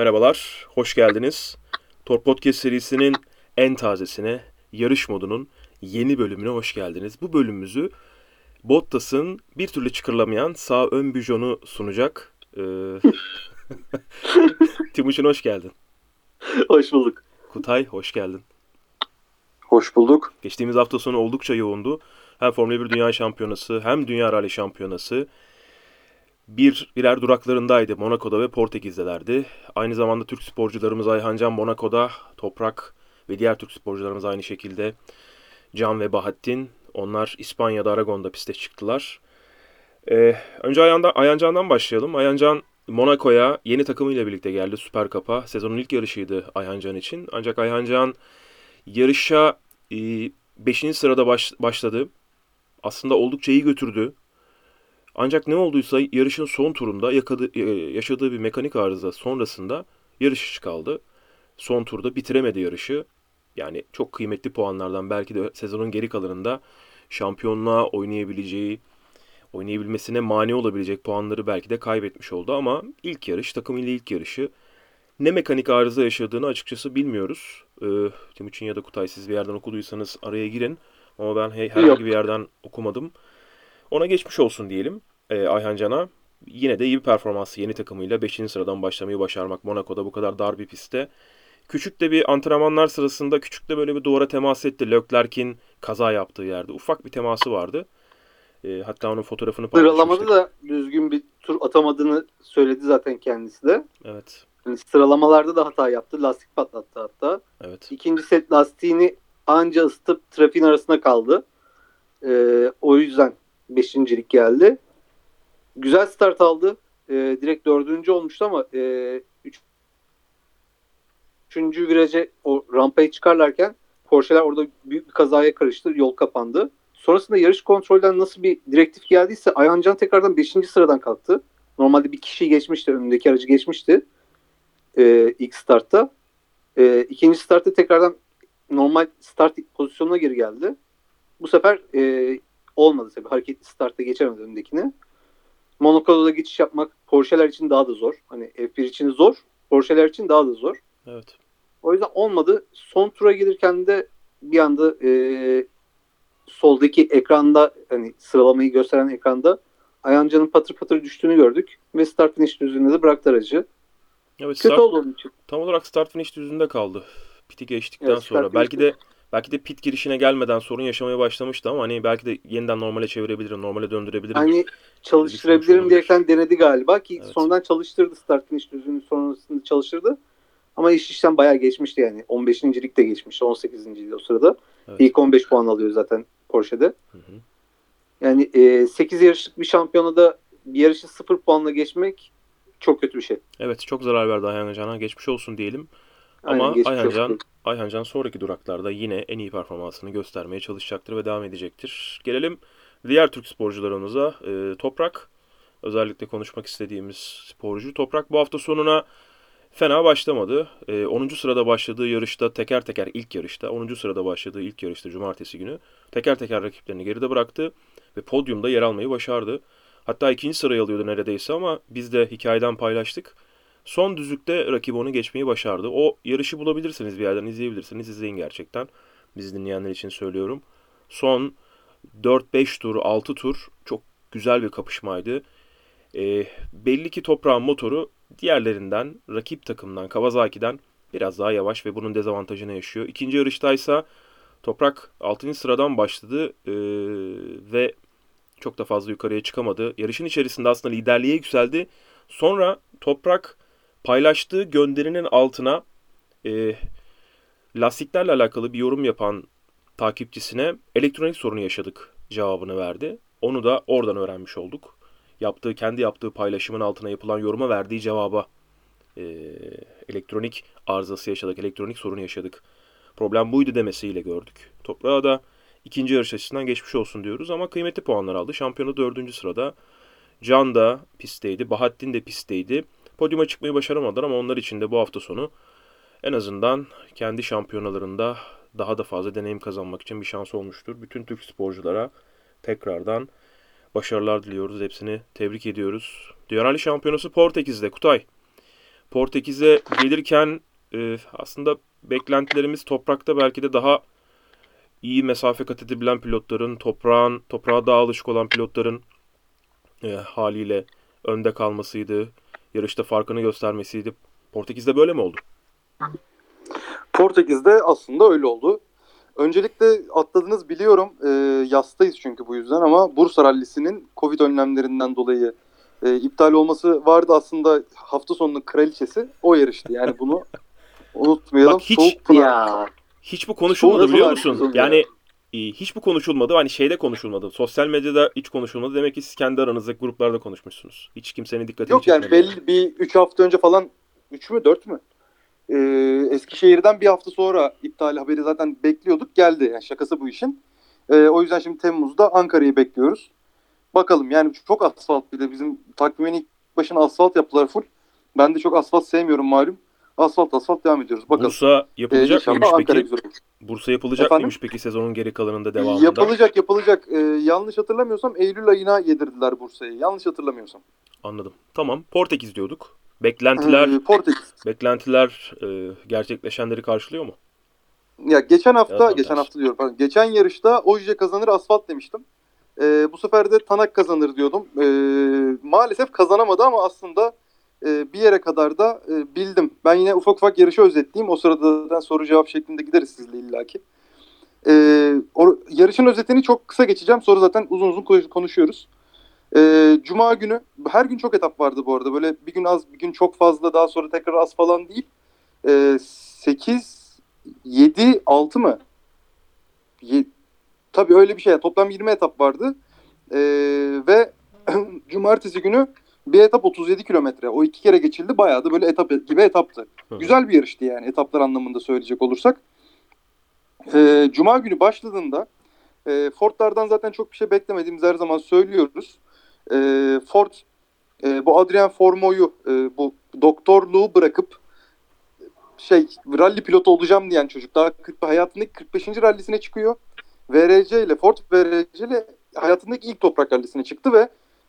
Merhabalar, hoş geldiniz. Tor Podcast serisinin en tazesine, yarış modunun yeni bölümüne hoş geldiniz. Bu bölümümüzü Bottas'ın bir türlü çıkarılamayan sağ ön büjonu sunacak. Ee... Timuçin hoş geldin. Hoş bulduk. Kutay hoş geldin. Hoş bulduk. Geçtiğimiz hafta sonu oldukça yoğundu. Hem Formula 1 Dünya Şampiyonası hem Dünya Rally Şampiyonası bir birer duraklarındaydı. Monaco'da ve Portekiz'delerdi. Aynı zamanda Türk sporcularımız Ayhan Can Monaco'da, Toprak ve diğer Türk sporcularımız aynı şekilde Can ve Bahattin. Onlar İspanya'da Aragon'da piste çıktılar. Ee, önce Ayhan'dan, Ayhan Can'dan başlayalım. Ayhan Can Monaco'ya yeni takımıyla birlikte geldi Süper Cup'a. Sezonun ilk yarışıydı Ayhan Can için. Ancak Ayhan Can yarışa 5. E, sırada baş, başladı. Aslında oldukça iyi götürdü. Ancak ne olduysa yarışın son turunda yakadı, e, yaşadığı bir mekanik arıza sonrasında yarış kaldı. Son turda bitiremedi yarışı. Yani çok kıymetli puanlardan belki de sezonun geri kalanında şampiyonluğa oynayabileceği, oynayabilmesine mani olabilecek puanları belki de kaybetmiş oldu ama ilk yarış, takım ile ilk yarışı ne mekanik arıza yaşadığını açıkçası bilmiyoruz. Ee, Timuçin ya da Kutay siz bir yerden okuduysanız araya girin. Ama ben herhangi Yok. bir yerden okumadım. Ona geçmiş olsun diyelim e, Ayhan Can'a. Yine de iyi bir performansı yeni takımıyla 5. sıradan başlamayı başarmak Monaco'da bu kadar dar bir pistte. Küçük de bir antrenmanlar sırasında küçük de böyle bir duvara temas etti. Leclerc'in kaza yaptığı yerde. Ufak bir teması vardı. E, hatta onun fotoğrafını paylaşmıştık. Sıralamada da düzgün bir tur atamadığını söyledi zaten kendisi de. Evet. Yani sıralamalarda da hata yaptı. Lastik patlattı hatta. Evet. İkinci set lastiğini anca ısıtıp trafiğin arasında kaldı. Ee, o yüzden beşincilik geldi. Güzel start aldı. Ee, direkt dördüncü olmuştu ama e, üç, üçüncü viraja o rampayı çıkarlarken Porsche'ler orada büyük bir kazaya karıştı. Yol kapandı. Sonrasında yarış kontrolden nasıl bir direktif geldiyse Ayhancan tekrardan 5. sıradan kalktı. Normalde bir kişi geçmişti. Önündeki aracı geçmişti. E, ilk startta. E, ikinci startta tekrardan normal start pozisyonuna geri geldi. Bu sefer e, olmadı tabii. Hareketli startta geçemedi önündekini. Monaco'da geçiş yapmak Porsche'ler için daha da zor. Hani F1 için zor. Porsche'ler için daha da zor. Evet. O yüzden olmadı. Son tura gelirken de bir anda e, soldaki ekranda hani sıralamayı gösteren ekranda Ayanca'nın patır patır düştüğünü gördük ve start finish düzlüğünde de bıraktı aracı. Evet, Kötü start, oldu onun için. Tam olarak start finish düzlüğünde kaldı. Piti geçtikten evet, sonra. Belki de belki de pit girişine gelmeden sorun yaşamaya başlamıştı ama hani belki de yeniden normale çevirebilirim, normale döndürebilirim. Hani çalıştırabilirim diyerekten denedi galiba ki evet. sonradan çalıştırdı start finish düzlüğünü sonrasında çalıştırdı. Ama iş işten bayağı geçmişti yani. 15. lig de geçmişti. 18. lig o sırada. Evet. İlk 15 puan alıyor zaten Porsche'de. Hı hı. Yani e, 8 yarışlık bir şampiyonada bir yarışı 0 puanla geçmek çok kötü bir şey. Evet çok zarar verdi Ayhan Can'a. Geçmiş olsun diyelim. Ama Ayhan Can, Ayhan Can sonraki duraklarda yine en iyi performansını göstermeye çalışacaktır ve devam edecektir. Gelelim diğer Türk sporcularımıza. E, Toprak özellikle konuşmak istediğimiz sporcu. Toprak bu hafta sonuna fena başlamadı. E, 10. sırada başladığı yarışta teker teker ilk yarışta 10. sırada başladığı ilk yarışta cumartesi günü teker teker rakiplerini geride bıraktı ve podyumda yer almayı başardı. Hatta ikinci sırayı alıyordu neredeyse ama biz de hikayeden paylaştık. Son düzlükte rakip onu geçmeyi başardı. O yarışı bulabilirsiniz bir yerden izleyebilirsiniz. İzleyin gerçekten. Bizi dinleyenler için söylüyorum. Son 4-5 tur, 6 tur çok güzel bir kapışmaydı. E, belli ki toprağın motoru diğerlerinden, rakip takımdan, Kawasaki'den biraz daha yavaş ve bunun dezavantajını yaşıyor. İkinci yarıştaysa Toprak 6. sıradan başladı e, ve çok da fazla yukarıya çıkamadı. Yarışın içerisinde aslında liderliğe yükseldi. Sonra Toprak paylaştığı gönderinin altına e, lastiklerle alakalı bir yorum yapan takipçisine elektronik sorunu yaşadık cevabını verdi. Onu da oradan öğrenmiş olduk. Yaptığı kendi yaptığı paylaşımın altına yapılan yoruma verdiği cevaba e, elektronik arızası yaşadık, elektronik sorunu yaşadık. Problem buydu demesiyle gördük. Toprağa da ikinci yarış açısından geçmiş olsun diyoruz ama kıymetli puanlar aldı. Şampiyonu dördüncü sırada. Can da pistteydi, Bahattin de pistteydi. Podyuma çıkmayı başaramadılar ama onlar için de bu hafta sonu en azından kendi şampiyonalarında daha da fazla deneyim kazanmak için bir şans olmuştur. Bütün Türk sporculara tekrardan başarılar diliyoruz. Hepsini tebrik ediyoruz. Dünya Rally Şampiyonası Portekiz'de Kutay. Portekiz'e gelirken e, aslında beklentilerimiz toprakta belki de daha iyi mesafe kat edebilen pilotların, toprağın, toprağa daha alışık olan pilotların e, haliyle önde kalmasıydı. Yarışta farkını göstermesiydi. Portekiz'de böyle mi oldu? Portekiz'de aslında öyle oldu. Öncelikle atladınız biliyorum. E, yastayız çünkü bu yüzden ama Bursa Rallisi'nin Covid önlemlerinden dolayı e, iptal olması vardı aslında hafta sonunun kraliçesi o yarıştı. Yani bunu unutmayalım. Bak hiç- Soğuk Pınar. Ya. Hiç bu konuşulmadı Soğuk biliyor musun? Yani ya. Hiç bu konuşulmadı. Hani şeyde konuşulmadı. Sosyal medyada hiç konuşulmadı. Demek ki siz kendi aranızdaki gruplarda konuşmuşsunuz. Hiç kimsenin dikkatini Yok yani çekmedi. belli bir 3 hafta önce falan 3 mü 4 mü? Ee, Eskişehir'den bir hafta sonra iptal haberi zaten bekliyorduk. Geldi. Yani şakası bu işin. Ee, o yüzden şimdi Temmuz'da Ankara'yı bekliyoruz. Bakalım yani çok asfalt bir de bizim takvimin ilk başına asfalt yaptılar full. Ben de çok asfalt sevmiyorum malum. Asfalt asfalt devam ediyoruz. Bakalım. Bursa Ee, yapılacak inşallah mıymış peki? Bursa yapılacak Efendim? mıymış peki sezonun geri kalanında devamında? Yapılacak yapılacak. Ee, yanlış hatırlamıyorsam Eylül ayına yedirdiler Bursa'yı. Yanlış hatırlamıyorsam. Anladım. Tamam. Portekiz diyorduk. Beklentiler Ee, Portekiz. beklentiler e, gerçekleşenleri karşılıyor mu? Ya geçen hafta, Ya tam geçen hafta diyorum pardon. Geçen yarışta Oje kazanır asfalt demiştim. Ee, bu sefer de Tanak kazanır diyordum. Ee, maalesef kazanamadı ama aslında e, bir yere kadar da e, bildim. Ben yine ufak ufak yarışı özetleyeyim. O sırada zaten soru cevap şeklinde gideriz sizle illaki. Ee, o, yarışın özetini çok kısa geçeceğim. Sonra zaten uzun uzun konuş- konuşuyoruz. Ee, Cuma günü, her gün çok etap vardı bu arada. Böyle bir gün az, bir gün çok fazla, daha sonra tekrar az falan değil. Ee, 8, 7, 6 mı? Ye- Tabii öyle bir şey. Toplam 20 etap vardı. Ee, ve cumartesi günü bir etap 37 kilometre. O iki kere geçildi. Bayağı da böyle etap gibi etaptı. Hı. Güzel bir yarıştı yani etaplar anlamında söyleyecek olursak. Ee, Cuma günü başladığında e, Ford'lardan zaten çok bir şey beklemediğimiz her zaman söylüyoruz. Ee, Ford e, bu Adrian Formo'yu e, bu doktorluğu bırakıp şey rally pilotu olacağım diyen çocuk daha 40, hayatındaki 45. rallisine çıkıyor. VRC ile Ford VRC ile hayatındaki ilk toprak rallisine çıktı ve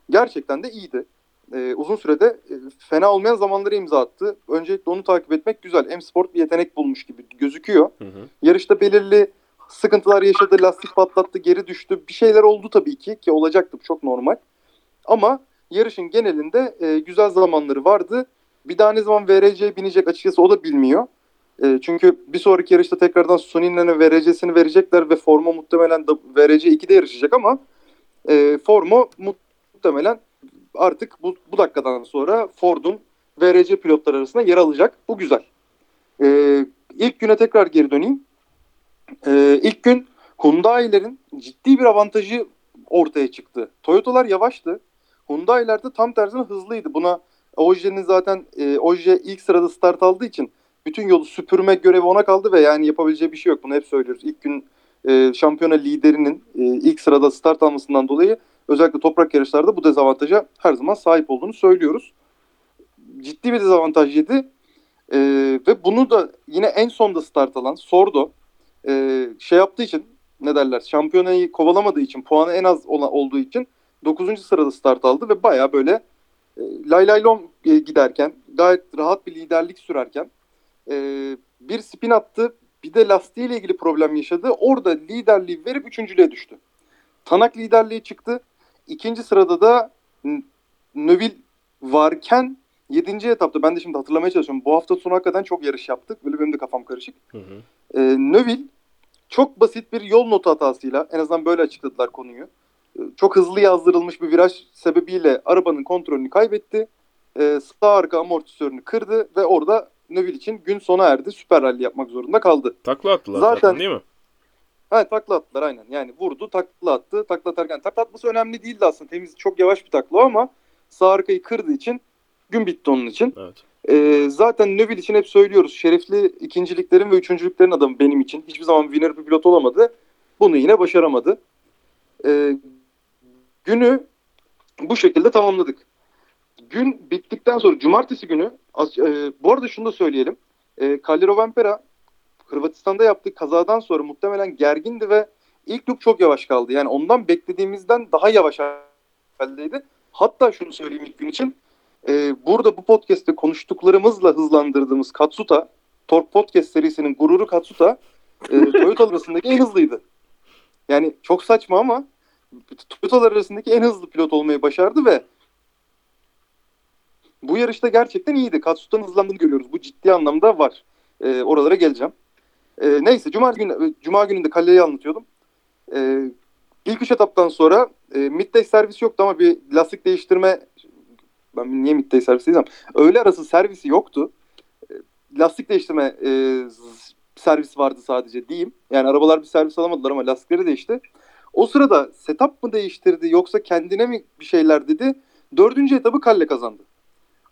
gerçekten de iyiydi. Ee, uzun sürede e, fena olmayan zamanları imza attı. Öncelikle onu takip etmek güzel. M Sport bir yetenek bulmuş gibi gözüküyor. Hı hı. Yarışta belirli sıkıntılar yaşadı, lastik patlattı, geri düştü. Bir şeyler oldu tabii ki ki olacaktı bu çok normal. Ama yarışın genelinde e, güzel zamanları vardı. Bir daha ne zaman VRC'ye binecek açıkçası o da bilmiyor. E, çünkü bir sonraki yarışta tekrardan Sonin'le VRC'sini verecekler ve Formo muhtemelen VRC 2'de yarışacak ama e, Formo muhtemelen artık bu, bu dakikadan sonra Ford'un VRC pilotlar arasında yer alacak. Bu güzel. E, ilk güne tekrar geri döneyim. E, ilk gün Hyundai'lerin ciddi bir avantajı ortaya çıktı. Toyota'lar yavaştı. Hyundai'ler de tam tersine hızlıydı. Buna Oje'nin zaten e, Oje ilk sırada start aldığı için bütün yolu süpürme görevi ona kaldı ve yani yapabileceği bir şey yok. Bunu hep söylüyoruz. İlk gün e, şampiyona liderinin e, ilk sırada start almasından dolayı özellikle toprak yarışlarda bu dezavantaja her zaman sahip olduğunu söylüyoruz. Ciddi bir dezavantaj yedi. E, ve bunu da yine en sonda start alan Sordo e, şey yaptığı için ne derler şampiyonayı kovalamadığı için puanı en az olan, olduğu için 9. sırada start aldı ve baya böyle e, lay lay lom e, giderken gayet rahat bir liderlik sürerken e, bir spin attı bir de lastiğiyle ilgili problem yaşadı. Orada liderliği verip üçüncülüğe düştü. Tanak liderliği çıktı. İkinci sırada da Növil varken 7. etapta ben de şimdi hatırlamaya çalışıyorum. Bu hafta sonu hakikaten çok yarış yaptık. Böyle benim de kafam karışık. Hı hı. E, Növil çok basit bir yol notu hatasıyla en azından böyle açıkladılar konuyu. E, çok hızlı yazdırılmış bir viraj sebebiyle arabanın kontrolünü kaybetti. E, sağ arka amortisörünü kırdı ve orada Növil için gün sona erdi. Süper rally yapmak zorunda kaldı. Takla attılar zaten, Zaten- değil mi? Ha takla attılar aynen. Yani vurdu takla attı. Takla atarken takla atması önemli değildi aslında. Temiz çok yavaş bir takla ama sağ arkayı kırdığı için gün bitti onun için. Evet. Ee, zaten Növil için hep söylüyoruz. Şerefli ikinciliklerin ve üçüncülüklerin adamı benim için. Hiçbir zaman winner bir pilot olamadı. Bunu yine başaramadı. Ee, günü bu şekilde tamamladık. Gün bittikten sonra cumartesi günü az- e, bu arada şunu da söyleyelim. E, Calero Vampera Hırvatistan'da yaptığı kazadan sonra muhtemelen gergindi ve ilk loop çok yavaş kaldı. Yani ondan beklediğimizden daha yavaş haldeydi. Hatta şunu söyleyeyim ilk gün için. e, burada bu podcast'te konuştuklarımızla hızlandırdığımız Katsuta, Tork Podcast serisinin gururu Katsuta, e, Toyota arasındaki en hızlıydı. Yani çok saçma ama Toyota'lar arasındaki en hızlı pilot olmayı başardı ve bu yarışta gerçekten iyiydi. Katsuta'nın hızlandığını görüyoruz. Bu ciddi anlamda var. E, oralara geleceğim. E, neyse Cuma, günü, Cuma gününde Kalle'yi anlatıyordum. E, ilk üç etaptan sonra e, midday servis yoktu ama bir lastik değiştirme ben niye midday servis diyeceğim. Öğle arası servisi yoktu. E, lastik değiştirme e, servis vardı sadece diyeyim. Yani arabalar bir servis alamadılar ama lastikleri değişti. O sırada setup mı değiştirdi yoksa kendine mi bir şeyler dedi. Dördüncü etabı Kalle kazandı.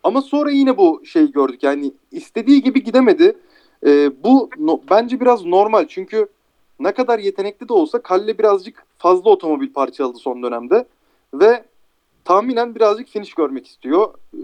Ama sonra yine bu şeyi gördük. Yani istediği gibi gidemedi. E, bu no, bence biraz normal. Çünkü ne kadar yetenekli de olsa Kalle birazcık fazla otomobil parçaladı son dönemde. Ve tahminen birazcık finish görmek istiyor. E,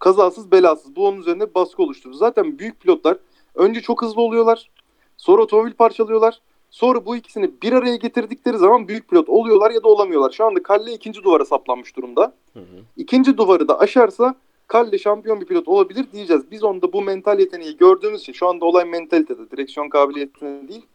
kazasız belasız. Bu onun üzerinde baskı oluşturdu. Zaten büyük pilotlar önce çok hızlı oluyorlar. Sonra otomobil parçalıyorlar. Sonra bu ikisini bir araya getirdikleri zaman büyük pilot oluyorlar ya da olamıyorlar. Şu anda Kalle ikinci duvara saplanmış durumda. Hı hı. İkinci duvarı da aşarsa Kalle şampiyon bir pilot olabilir diyeceğiz. Biz onda bu mental yeteneği gördüğümüz için şu anda olay mentalitede, direksiyon kabiliyetinde değil.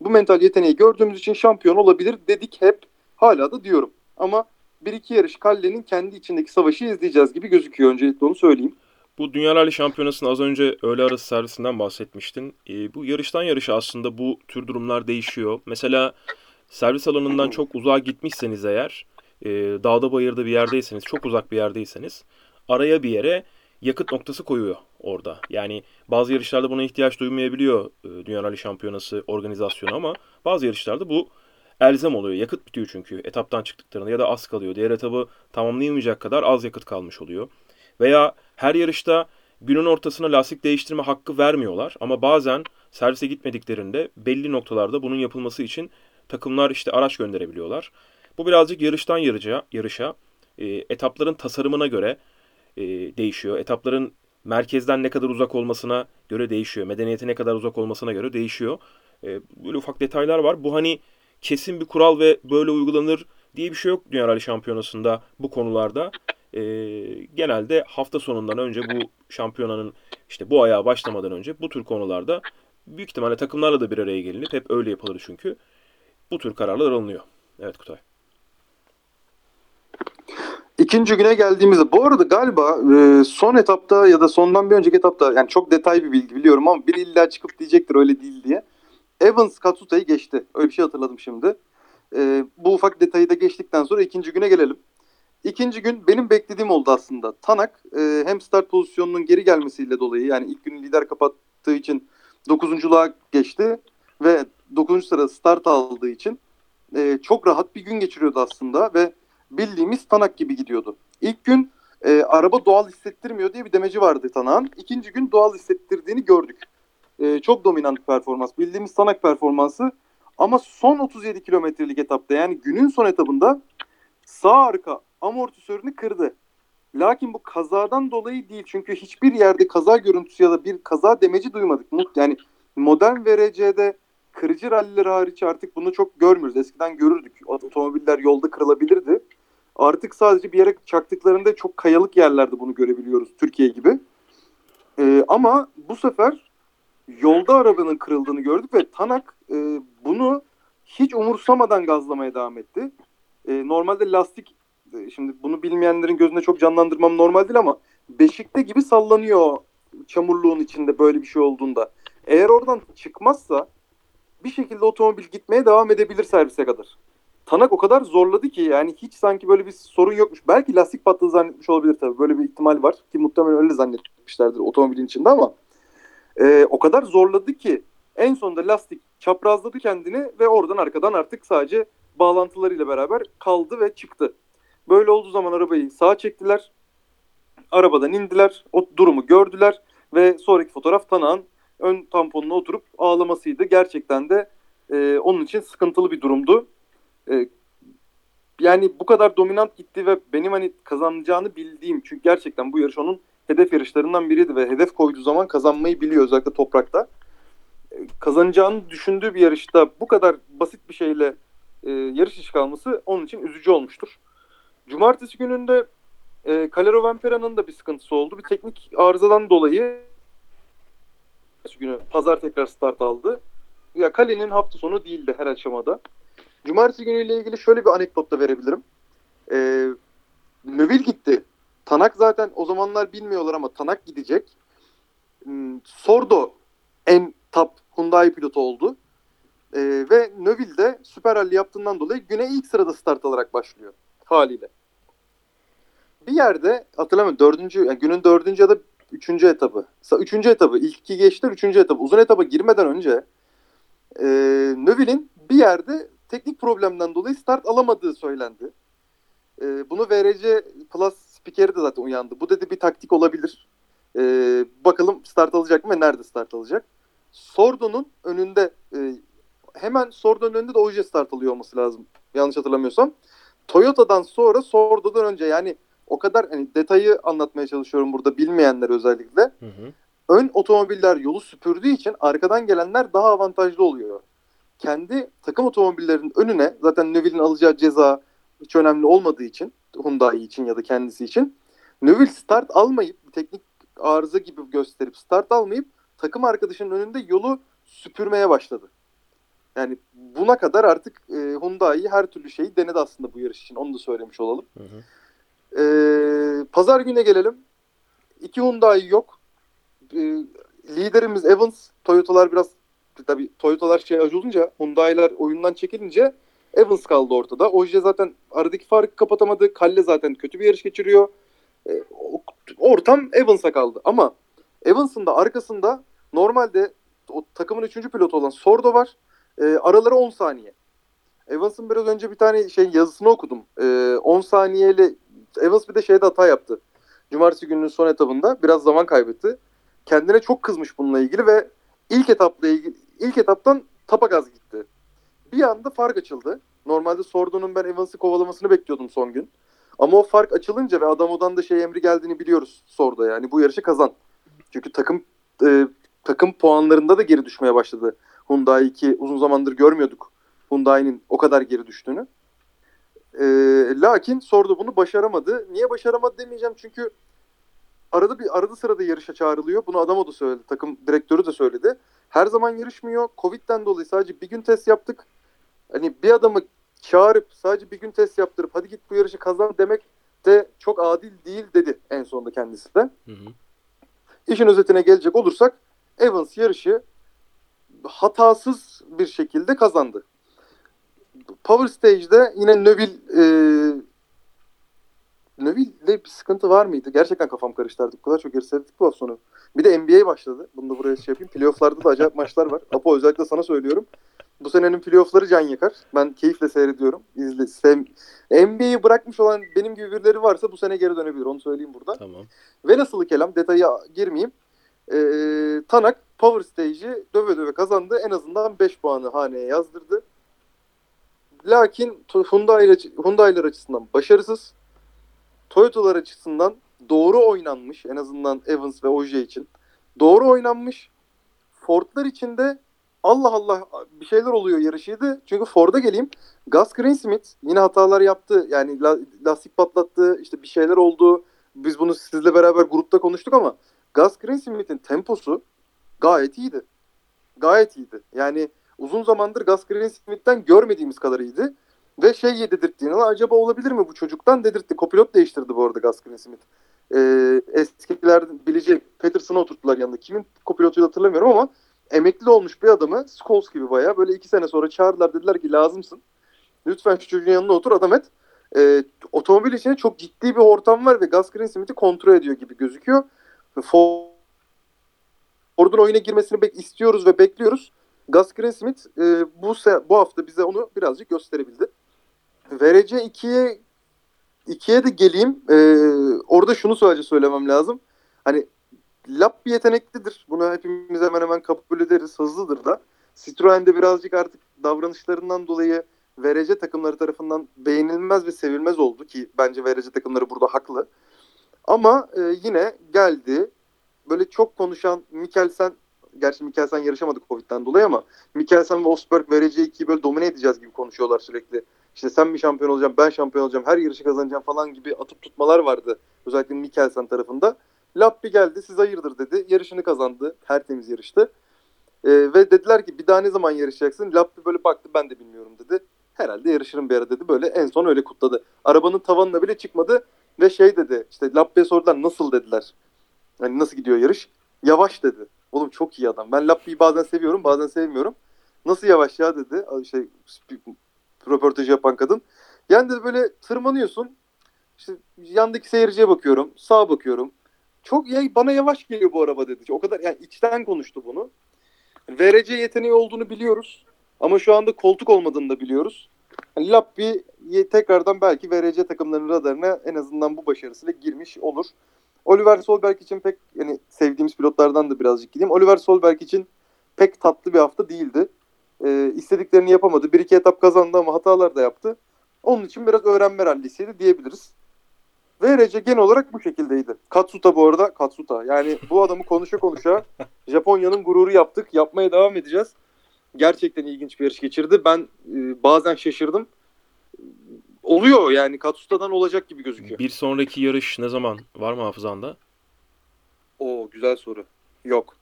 Bu mental yeteneği gördüğümüz için şampiyon olabilir dedik hep. Hala da diyorum. Ama bir iki yarış Kalle'nin kendi içindeki savaşı izleyeceğiz gibi gözüküyor. Öncelikle onu söyleyeyim. Bu Dünya Rally Şampiyonası'nın az önce öğle arası servisinden bahsetmiştin. E, bu yarıştan yarışa aslında bu tür durumlar değişiyor. Mesela servis alanından çok uzağa gitmişseniz eğer, e, dağda bayırda bir yerdeyseniz, çok uzak bir yerdeyseniz araya bir yere yakıt noktası koyuyor orada. Yani bazı yarışlarda buna ihtiyaç duymayabiliyor e, Dünya Rally Şampiyonası organizasyonu ama bazı yarışlarda bu elzem oluyor. Yakıt bitiyor çünkü etaptan çıktıklarında ya da az kalıyor. Diğer etabı tamamlayamayacak kadar az yakıt kalmış oluyor. Veya her yarışta günün ortasına lastik değiştirme hakkı vermiyorlar ama bazen servise gitmediklerinde belli noktalarda bunun yapılması için takımlar işte araç gönderebiliyorlar. Bu birazcık yarıştan yarışa, yarışa e, etapların tasarımına göre e, değişiyor. Etapların merkezden ne kadar uzak olmasına göre değişiyor. Medeniyete ne kadar uzak olmasına göre değişiyor. E, böyle ufak detaylar var. Bu hani kesin bir kural ve böyle uygulanır diye bir şey yok Dünya Rally Şampiyonası'nda bu konularda. E, genelde hafta sonundan önce bu şampiyonanın işte bu ayağa başlamadan önce bu tür konularda büyük ihtimalle takımlarla da bir araya gelinip hep öyle yapılır çünkü bu tür kararlar alınıyor. Evet Kutay. İkinci güne geldiğimizde bu arada galiba e, son etapta ya da sondan bir önceki etapta yani çok detay bir bilgi biliyorum ama biri illa çıkıp diyecektir öyle değil diye. Evans Katsuta'yı geçti. Öyle bir şey hatırladım şimdi. E, bu ufak detayı da geçtikten sonra ikinci güne gelelim. İkinci gün benim beklediğim oldu aslında. Tanak e, hem start pozisyonunun geri gelmesiyle dolayı yani ilk gün lider kapattığı için dokuzunculuğa geçti ve dokuzuncu sırada start aldığı için e, çok rahat bir gün geçiriyordu aslında ve bildiğimiz Tanak gibi gidiyordu. İlk gün e, araba doğal hissettirmiyor diye bir demeci vardı Tanak'ın. İkinci gün doğal hissettirdiğini gördük. E, çok dominant performans. Bildiğimiz Tanak performansı. Ama son 37 kilometrelik etapta yani günün son etabında sağ arka amortisörünü kırdı. Lakin bu kazadan dolayı değil. Çünkü hiçbir yerde kaza görüntüsü ya da bir kaza demeci duymadık. Yani modern VRC'de kırıcı ralliler hariç artık bunu çok görmüyoruz. Eskiden görürdük. Otomobiller yolda kırılabilirdi. Artık sadece bir yere çaktıklarında çok kayalık yerlerde bunu görebiliyoruz Türkiye gibi. Ee, ama bu sefer yolda arabanın kırıldığını gördük ve Tanak e, bunu hiç umursamadan gazlamaya devam etti. E, normalde lastik e, şimdi bunu bilmeyenlerin gözünde çok canlandırmam normal değil ama beşikte gibi sallanıyor çamurluğun içinde böyle bir şey olduğunda. Eğer oradan çıkmazsa bir şekilde otomobil gitmeye devam edebilir servise kadar. Tanak o kadar zorladı ki yani hiç sanki böyle bir sorun yokmuş. Belki lastik patladı zannetmiş olabilir tabii. Böyle bir ihtimal var ki muhtemelen öyle zannetmişlerdir otomobilin içinde ama e, o kadar zorladı ki en sonunda lastik çaprazladı kendini ve oradan arkadan artık sadece bağlantılarıyla beraber kaldı ve çıktı. Böyle olduğu zaman arabayı sağa çektiler. Arabadan indiler. O durumu gördüler ve sonraki fotoğraf Tanak'ın ön tamponuna oturup ağlamasıydı. Gerçekten de e, onun için sıkıntılı bir durumdu. E, yani bu kadar dominant gitti ve benim hani kazanacağını bildiğim çünkü gerçekten bu yarış onun hedef yarışlarından biriydi ve hedef koyduğu zaman kazanmayı biliyor özellikle toprakta. E, kazanacağını düşündüğü bir yarışta bu kadar basit bir şeyle e, yarış dışı kalması onun için üzücü olmuştur. Cumartesi gününde e, Calero Vampera'nın da bir sıkıntısı oldu. Bir teknik arızadan dolayı günü pazar tekrar start aldı. Ya Kale'nin hafta sonu değildi her aşamada. Cumartesi günüyle ilgili şöyle bir anekdot da verebilirim. Ee, Növil gitti. Tanak zaten o zamanlar bilmiyorlar ama Tanak gidecek. Hmm, Sordo en top Hyundai pilotu oldu. Ee, ve Növil de Süper Rally yaptığından dolayı güne ilk sırada start alarak başlıyor haliyle. Bir yerde hatırlamıyorum dördüncü, yani günün dördüncü ya da üçüncü etabı. Üçüncü etabı. ilk iki geçtiler üçüncü etabı. Uzun etaba girmeden önce e, Növil'in bir yerde teknik problemden dolayı start alamadığı söylendi. E, bunu VRC Plus spikeri de zaten uyandı. Bu dedi bir taktik olabilir. E, bakalım start alacak mı ve nerede start alacak. Sordo'nun önünde e, hemen Sordo'nun önünde de Oje start alıyor olması lazım. Yanlış hatırlamıyorsam. Toyota'dan sonra Sordo'dan önce yani o kadar hani detayı anlatmaya çalışıyorum burada bilmeyenler özellikle. Hı hı. Ön otomobiller yolu süpürdüğü için arkadan gelenler daha avantajlı oluyor. Kendi takım otomobillerinin önüne zaten Neville'in alacağı ceza hiç önemli olmadığı için Hyundai için ya da kendisi için Neville start almayıp teknik arıza gibi gösterip start almayıp takım arkadaşının önünde yolu süpürmeye başladı. Yani buna kadar artık e, Hyundai her türlü şeyi denedi aslında bu yarış için. Onu da söylemiş olalım. Hı hı. E, Pazar gününe gelelim. İki Hyundai yok. E, liderimiz Evans. Toyota'lar biraz tabii Toyota'lar şey olunca Hyundai'ler oyundan çekilince Evans kaldı ortada. Oje zaten aradaki farkı kapatamadı. Kalle zaten kötü bir yarış geçiriyor. E, ortam Evans'a kaldı. Ama Evans'ın da arkasında normalde o takımın üçüncü pilotu olan Sordo var. E, araları 10 saniye. Evans'ın biraz önce bir tane şey yazısını okudum. E, 10 saniyeyle Evans bir de şeyde hata yaptı. Cumartesi gününün son etabında biraz zaman kaybetti. Kendine çok kızmış bununla ilgili ve ilk etapla ilgili ilk etaptan tapa gaz gitti. Bir anda fark açıldı. Normalde Sordo'nun ben Evans'ı kovalamasını bekliyordum son gün. Ama o fark açılınca ve adam odan da şey emri geldiğini biliyoruz Sordo yani bu yarışı kazan. Çünkü takım e, takım puanlarında da geri düşmeye başladı. Hyundai 2 uzun zamandır görmüyorduk Hyundai'nin o kadar geri düştüğünü. E, lakin Sordo bunu başaramadı. Niye başaramadı demeyeceğim çünkü arada bir arada sırada yarışa çağrılıyor. Bunu adam o da söyledi. Takım direktörü de söyledi. Her zaman yarışmıyor. Covid'den dolayı sadece bir gün test yaptık. Hani bir adamı çağırıp sadece bir gün test yaptırıp hadi git bu yarışı kazan demek de çok adil değil dedi en sonunda kendisi de. Hı hı. İşin özetine gelecek olursak Evans yarışı hatasız bir şekilde kazandı. Power Stage'de yine e, Neville'de bir sıkıntı var mıydı? Gerçekten kafam karıştı artık. Bu kadar çok seyrettik bu sonu. Bir de NBA başladı. Bunu da buraya şey yapayım. Playoff'larda da acayip maçlar var. Apo özellikle sana söylüyorum. Bu senenin playoff'ları can yakar. Ben keyifle seyrediyorum. İzle, sev... NBA'yi bırakmış olan benim gibi birileri varsa bu sene geri dönebilir. Onu söyleyeyim burada. Tamam. Ve nasıl kelam detaya girmeyeyim. Ee, Tanak Power Stage'i döve döve kazandı. En azından 5 puanı haneye yazdırdı. Lakin Hyundai'ler Hyundai açısından başarısız. Toyota'lar açısından doğru oynanmış. En azından Evans ve Oje için. Doğru oynanmış. Ford'lar için de Allah Allah bir şeyler oluyor yarışıydı. Çünkü Ford'a geleyim. Gus Greensmith yine hatalar yaptı. Yani lastik patlattı. işte bir şeyler oldu. Biz bunu sizle beraber grupta konuştuk ama Gus Greensmith'in temposu gayet iyiydi. Gayet iyiydi. Yani uzun zamandır Gus Greensmith'ten görmediğimiz kadar iyiydi. Ve şey yedirttiğini acaba olabilir mi bu çocuktan dedirtti. Kopilot değiştirdi bu arada Gus Greensmith. Ee, eskiler bilecek Peterson'a oturttular yanında. Kimin kopilotuyla hatırlamıyorum ama emekli olmuş bir adamı Scholes gibi bayağı böyle iki sene sonra çağırdılar dediler ki lazımsın. Lütfen şu çocuğun yanına otur adam et. Ee, otomobil içinde çok ciddi bir ortam var ve Gus Greensmith'i kontrol ediyor gibi gözüküyor. Ford'un oyuna girmesini bek istiyoruz ve bekliyoruz. Gus Greensmith e, bu bu hafta bize onu birazcık gösterebildi. VRC 2'ye 2'ye de geleyim. E, orada şunu sadece söylemem lazım. Hani Lap bir yeteneklidir. Bunu hepimiz hemen hemen kabul ederiz. Hızlıdır da. Citroen'de birazcık artık davranışlarından dolayı VRC takımları tarafından beğenilmez ve sevilmez oldu ki bence VRC takımları burada haklı. Ama e, yine geldi. Böyle çok konuşan Mikkelsen gerçi Mikkelsen yarışamadı Covid'den dolayı ama Mikkelsen ve Osberg VRC 2'yi böyle domine edeceğiz gibi konuşuyorlar sürekli işte sen mi şampiyon olacaksın ben şampiyon olacağım her yarışı kazanacağım falan gibi atıp tutmalar vardı. Özellikle Mikkelsen tarafında. Lappi geldi siz hayırdır dedi. Yarışını kazandı. Tertemiz yarıştı. Ee, ve dediler ki bir daha ne zaman yarışacaksın? Lappi böyle baktı ben de bilmiyorum dedi. Herhalde yarışırım bir ara dedi. Böyle en son öyle kutladı. Arabanın tavanına bile çıkmadı. Ve şey dedi işte Lappi'ye sordular nasıl dediler. Hani nasıl gidiyor yarış? Yavaş dedi. Oğlum çok iyi adam. Ben Lappi'yi bazen seviyorum bazen sevmiyorum. Nasıl yavaş ya dedi. Şey, röportajı yapan kadın. Yani de böyle tırmanıyorsun. İşte yandaki seyirciye bakıyorum. Sağa bakıyorum. Çok ya bana yavaş geliyor bu araba dedi. O kadar yani içten konuştu bunu. VRC yeteneği olduğunu biliyoruz. Ama şu anda koltuk olmadığını da biliyoruz. Yani Lappi tekrardan belki VRC takımlarının radarına en azından bu başarısıyla girmiş olur. Oliver Solberg için pek yani sevdiğimiz pilotlardan da birazcık gideyim. Oliver Solberg için pek tatlı bir hafta değildi. Ee, istediklerini yapamadı. Bir iki etap kazandı ama hatalar da yaptı. Onun için biraz öğrenme rallisiydi diyebiliriz. VRC genel olarak bu şekildeydi. Katsuta bu arada Katsuta. Yani bu adamı konuşa konuşa Japonya'nın gururu yaptık. Yapmaya devam edeceğiz. Gerçekten ilginç bir yarış geçirdi. Ben e, bazen şaşırdım. Oluyor yani Katsuta'dan olacak gibi gözüküyor. Bir sonraki yarış ne zaman? Var mı hafızanda? Oo güzel soru. Yok.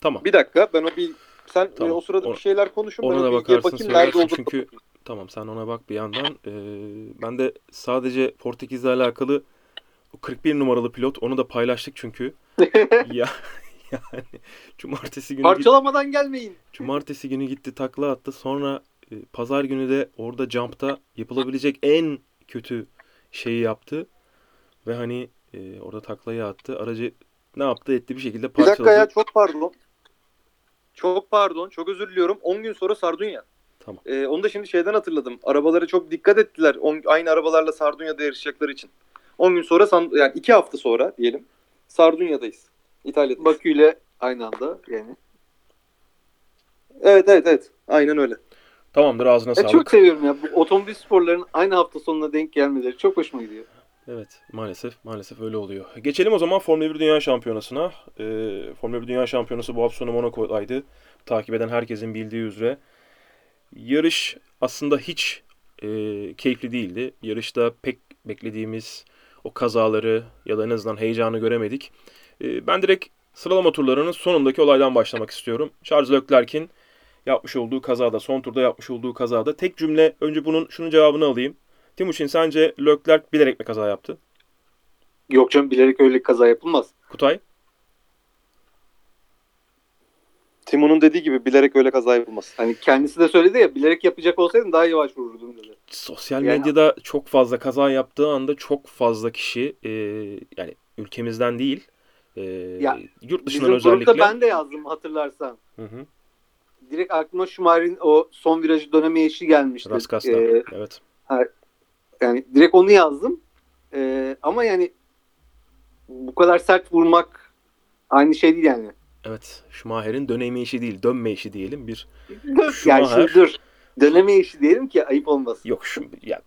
Tamam. Bir dakika ben o bir sen Tamam. e, o sırada O- bir şeyler konuşun. Ona ben da bakarsın bakayım nerede söylersin olduğunu çünkü tamam sen ona bak bir yandan. Ee, ben de sadece Portekiz'le alakalı o 41 numaralı pilot onu da paylaştık çünkü. ya yani cumartesi günü git- Parçalamadan gelmeyin. cumartesi günü gitti takla attı. Sonra e, pazar günü de orada jump'ta yapılabilecek en kötü şeyi yaptı. Ve hani e, orada taklayı attı. Aracı ne yaptı etti bir şekilde Bir parçaladı. dakika ya çok pardon. Çok pardon. Çok özür diliyorum. 10 gün sonra Sardunya. Tamam. Ee, onu da şimdi şeyden hatırladım. Arabalara çok dikkat ettiler. On, aynı arabalarla Sardunya'da yarışacakları için. 10 gün sonra yani 2 hafta sonra diyelim. Sardunya'dayız. İtalya'dayız. Bakü ile aynı anda yani. Evet evet evet. Aynen öyle. Tamamdır ağzına E, sağlık. çok seviyorum ya. Bu otomobil sporlarının aynı hafta sonuna denk gelmeleri çok hoşuma gidiyor. Evet maalesef maalesef öyle oluyor. Geçelim o zaman Formula 1 Dünya Şampiyonası'na. Ee, Formula 1 Dünya Şampiyonası bu hafta sonu Monaco'daydı. Takip eden herkesin bildiği üzere. Yarış aslında hiç e, keyifli değildi. Yarışta pek beklediğimiz o kazaları ya da en azından heyecanı göremedik. E, ben direkt sıralama turlarının sonundaki olaydan başlamak istiyorum. Charles Leclerc'in yapmış olduğu kazada, son turda yapmış olduğu kazada tek cümle önce bunun şunun cevabını alayım. Timuçin sence Leclerc bilerek mi kaza yaptı? Yok canım bilerek öyle kaza yapılmaz. Kutay? Timon'un dediği gibi bilerek öyle kaza yapılmaz. Hani kendisi de söyledi ya bilerek yapacak olsaydın daha yavaş vururdum dedi. Sosyal Yani- medyada çok fazla kaza yaptığı anda çok fazla kişi e, yani ülkemizden değil e, Ya, yurt dışından Bizim özellikle grupta ben de yazdım hatırlarsan. Hı hı, Direkt aklıma Schumacher'in o son virajı dönemeyişi gelmişti. Raskas'ta. Ee, evet. Yani direkt onu yazdım. Ee, ama yani bu kadar sert vurmak aynı şey değil yani. Evet. Schumacher'in döneme işi değil, dönme işi diyelim. Bir yani Schumacher- şimdi dur. Döneme işi diyelim ki ayıp olmasın. yok şu ya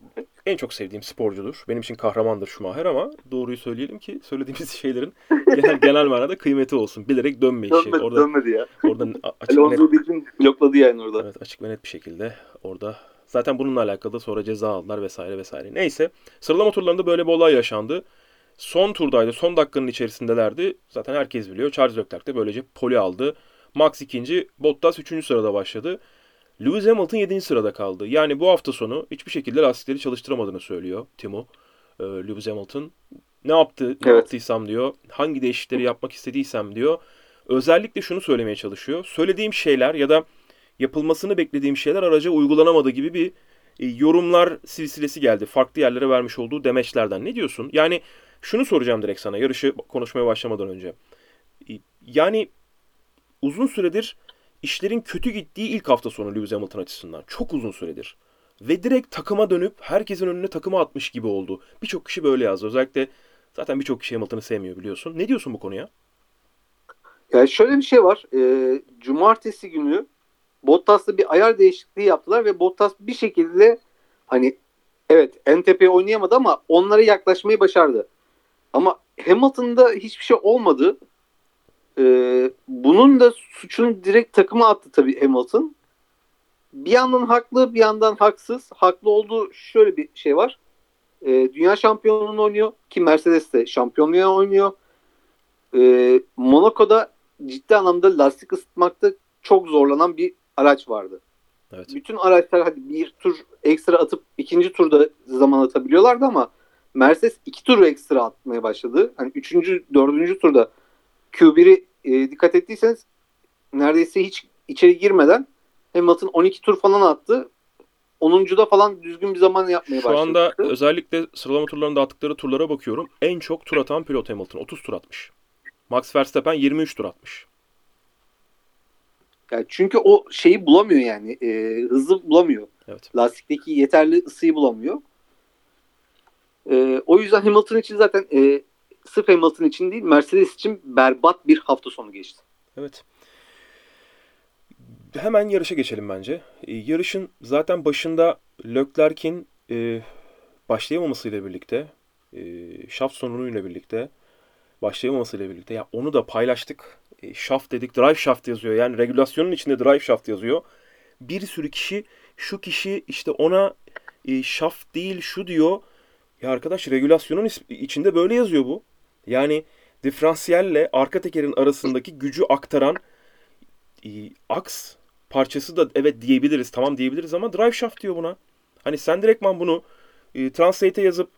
en çok sevdiğim sporcudur. Benim için kahramandır Schumacher ama doğruyu söyleyelim ki söylediğimiz şeylerin genel genel manada kıymeti olsun. Bilerek dönme işi. Dönmedi, Orada dönmedi ya. orada açık net, Alonso bildiğin blokladı yani orada. evet, açık ve net bir şekilde orada zaten bununla alakalı sonra ceza aldılar vesaire vesaire. Neyse sıralama turlarında böyle bir olay yaşandı. Son turdaydı. Son dakikanın içerisindelerdi. Zaten herkes biliyor. Charles Leclerc de böylece poli aldı. Max ikinci, Bottas üçüncü sırada başladı. Lewis Hamilton 7. sırada kaldı. Yani bu hafta sonu hiçbir şekilde lastikleri çalıştıramadığını söylüyor Timo. Ee, Lewis Hamilton. Ne yaptı, ne Evet. yaptıysam diyor. Hangi değişiklikleri yapmak istediysem diyor. Özellikle şunu söylemeye çalışıyor. Söylediğim şeyler ya da yapılmasını beklediğim şeyler araca uygulanamadı gibi bir e, yorumlar silsilesi geldi. Farklı yerlere vermiş olduğu demeçlerden. Ne diyorsun? Yani şunu soracağım direkt sana yarışı konuşmaya başlamadan önce. E, Yani uzun süredir işlerin kötü gittiği ilk hafta sonu Lewis Hamilton açısından. Çok uzun süredir. Ve direkt takıma dönüp herkesin önüne takıma atmış gibi oldu. Birçok kişi böyle yazdı. Özellikle zaten birçok kişi Hamilton'ı sevmiyor biliyorsun. Ne diyorsun bu konuya? Yani şöyle bir şey var. Ee, cumartesi günü Bottas'la bir ayar değişikliği yaptılar ve Bottas bir şekilde hani evet tepeye oynayamadı ama onlara yaklaşmayı başardı. Ama Hamilton'da hiçbir şey olmadı. Ee, bunun da suçunu direkt takıma attı tabii Hamilton. bir yandan haklı bir yandan haksız. Haklı olduğu şöyle bir şey var. E, dünya şampiyonluğunu oynuyor ki Mercedes de şampiyonluğu oynuyor. E, Monaco'da ciddi anlamda lastik ısıtmakta çok zorlanan bir araç vardı. Evet. Bütün araçlar hadi bir tur ekstra atıp ikinci turda zaman atabiliyorlardı ama Mercedes iki tur ekstra atmaya başladı. Hani üçüncü, dördüncü turda Q1'i e, dikkat ettiyseniz neredeyse hiç içeri girmeden Hamilton 12 tur falan attı. 10.da falan düzgün bir zaman yapmaya Şu başladı. anda özellikle sıralama turlarında attıkları turlara bakıyorum. En çok tur atan pilot Hamilton. 30 tur atmış. Max Verstappen 23 tur atmış. Yani çünkü o şeyi bulamıyor yani. E, hızı bulamıyor. Evet. Lastikteki yeterli ısıyı bulamıyor. E, o yüzden Hamilton için zaten e, sırf Hamilton için değil Mercedes için berbat bir hafta sonu geçti. Evet. Hemen yarışa geçelim bence. E, yarışın zaten başında Leclerc'in e, başlayamamasıyla birlikte, e, şaft sonunuyla birlikte, başlayamamasıyla birlikte, ya onu da paylaştık. E, shaft dedik, drive shaft yazıyor. Yani regülasyonun içinde drive shaft yazıyor. Bir sürü kişi, şu kişi işte ona e, shaft değil şu diyor. Ya arkadaş regülasyonun içinde böyle yazıyor bu. Yani diferansiyelle arka tekerin arasındaki gücü aktaran e, aks parçası da evet diyebiliriz. Tamam diyebiliriz ama drive shaft diyor buna. Hani sen direktman bunu e, translate'e yazıp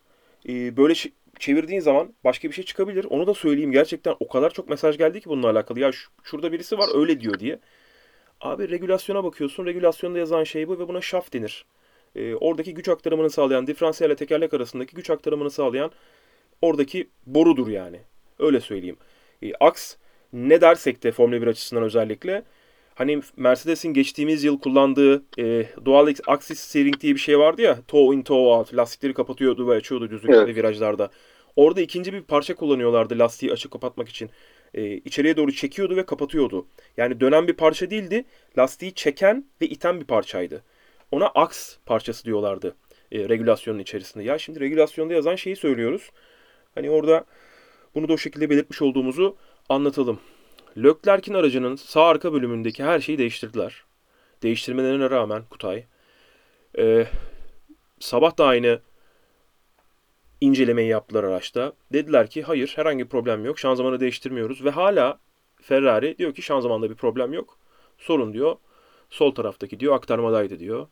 e, böyle çevirdiğin zaman başka bir şey çıkabilir. Onu da söyleyeyim. Gerçekten o kadar çok mesaj geldi ki bununla alakalı. Ya şurada birisi var öyle diyor diye. Abi regülasyona bakıyorsun. Regülasyonda yazan şey bu ve buna shaft denir. E, oradaki güç aktarımını sağlayan, diferansiyelle tekerlek arasındaki güç aktarımını sağlayan oradaki borudur yani. Öyle söyleyeyim. E, aks ne dersek de Formula 1 açısından özellikle hani Mercedes'in geçtiğimiz yıl kullandığı e, dual axis steering diye bir şey vardı ya. Toe in toe out. Lastikleri kapatıyordu ve açıyordu düzlükte Evet. ve virajlarda. Orada ikinci bir parça kullanıyorlardı lastiği açıp kapatmak için. E, içeriye doğru çekiyordu ve kapatıyordu. Yani dönen bir parça değildi. Lastiği çeken ve iten bir parçaydı. Ona aks parçası diyorlardı e, regülasyonun içerisinde. Ya şimdi regülasyonda yazan şeyi söylüyoruz. Hani orada bunu da o şekilde belirtmiş olduğumuzu anlatalım. Leclerc'in aracının sağ arka bölümündeki her şeyi değiştirdiler. Değiştirmelerine rağmen Kutay e, sabah da aynı incelemeyi yaptılar araçta. Dediler ki hayır herhangi bir problem yok. Şanzımanı değiştirmiyoruz ve hala Ferrari diyor ki şanzımanda bir problem yok. Sorun diyor. Sol taraftaki diyor aktarmadaydı diyor.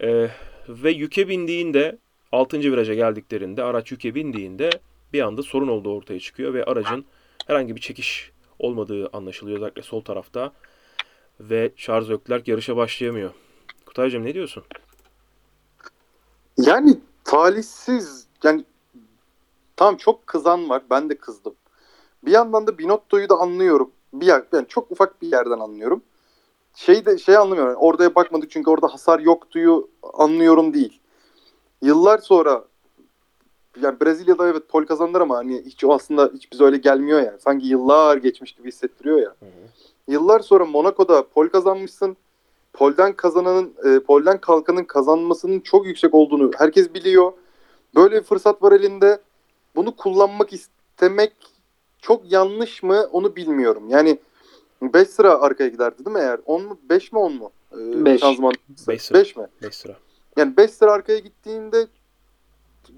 E, ve yüke bindiğinde 6. viraja geldiklerinde araç yüke bindiğinde bir anda sorun olduğu ortaya çıkıyor ve aracın herhangi bir çekiş olmadığı anlaşılıyor özellikle sol tarafta ve Charles Leclerc yarışa başlayamıyor. Kutaycığım ne diyorsun? Yani talihsiz yani tam çok kızan var. Ben de kızdım. Bir yandan da Binotto'yu da anlıyorum. Bir yer, yani çok ufak bir yerden anlıyorum. Şey de şey anlamıyorum. Yani oraya bakmadık çünkü orada hasar yoktuyu anlıyorum değil. Yıllar sonra yani Brezilya'da evet pol kazandılar ama hani hiç o aslında hiç bize öyle gelmiyor ya. Sanki yıllar geçmiş gibi hissettiriyor ya. Yıllar sonra Monaco'da pol kazanmışsın. Polden kazananın, e, polden kalkanın kazanmasının çok yüksek olduğunu herkes biliyor. Böyle bir fırsat var elinde. Bunu kullanmak istemek çok yanlış mı onu bilmiyorum. Yani 5 sıra arkaya giderdi değil mi eğer? 10 mu 5 mi 10 mu? Ee, Beş. şanzıman. Beş sıra. 5 mi? 5 sıra. Yani 5 sıra arkaya gittiğinde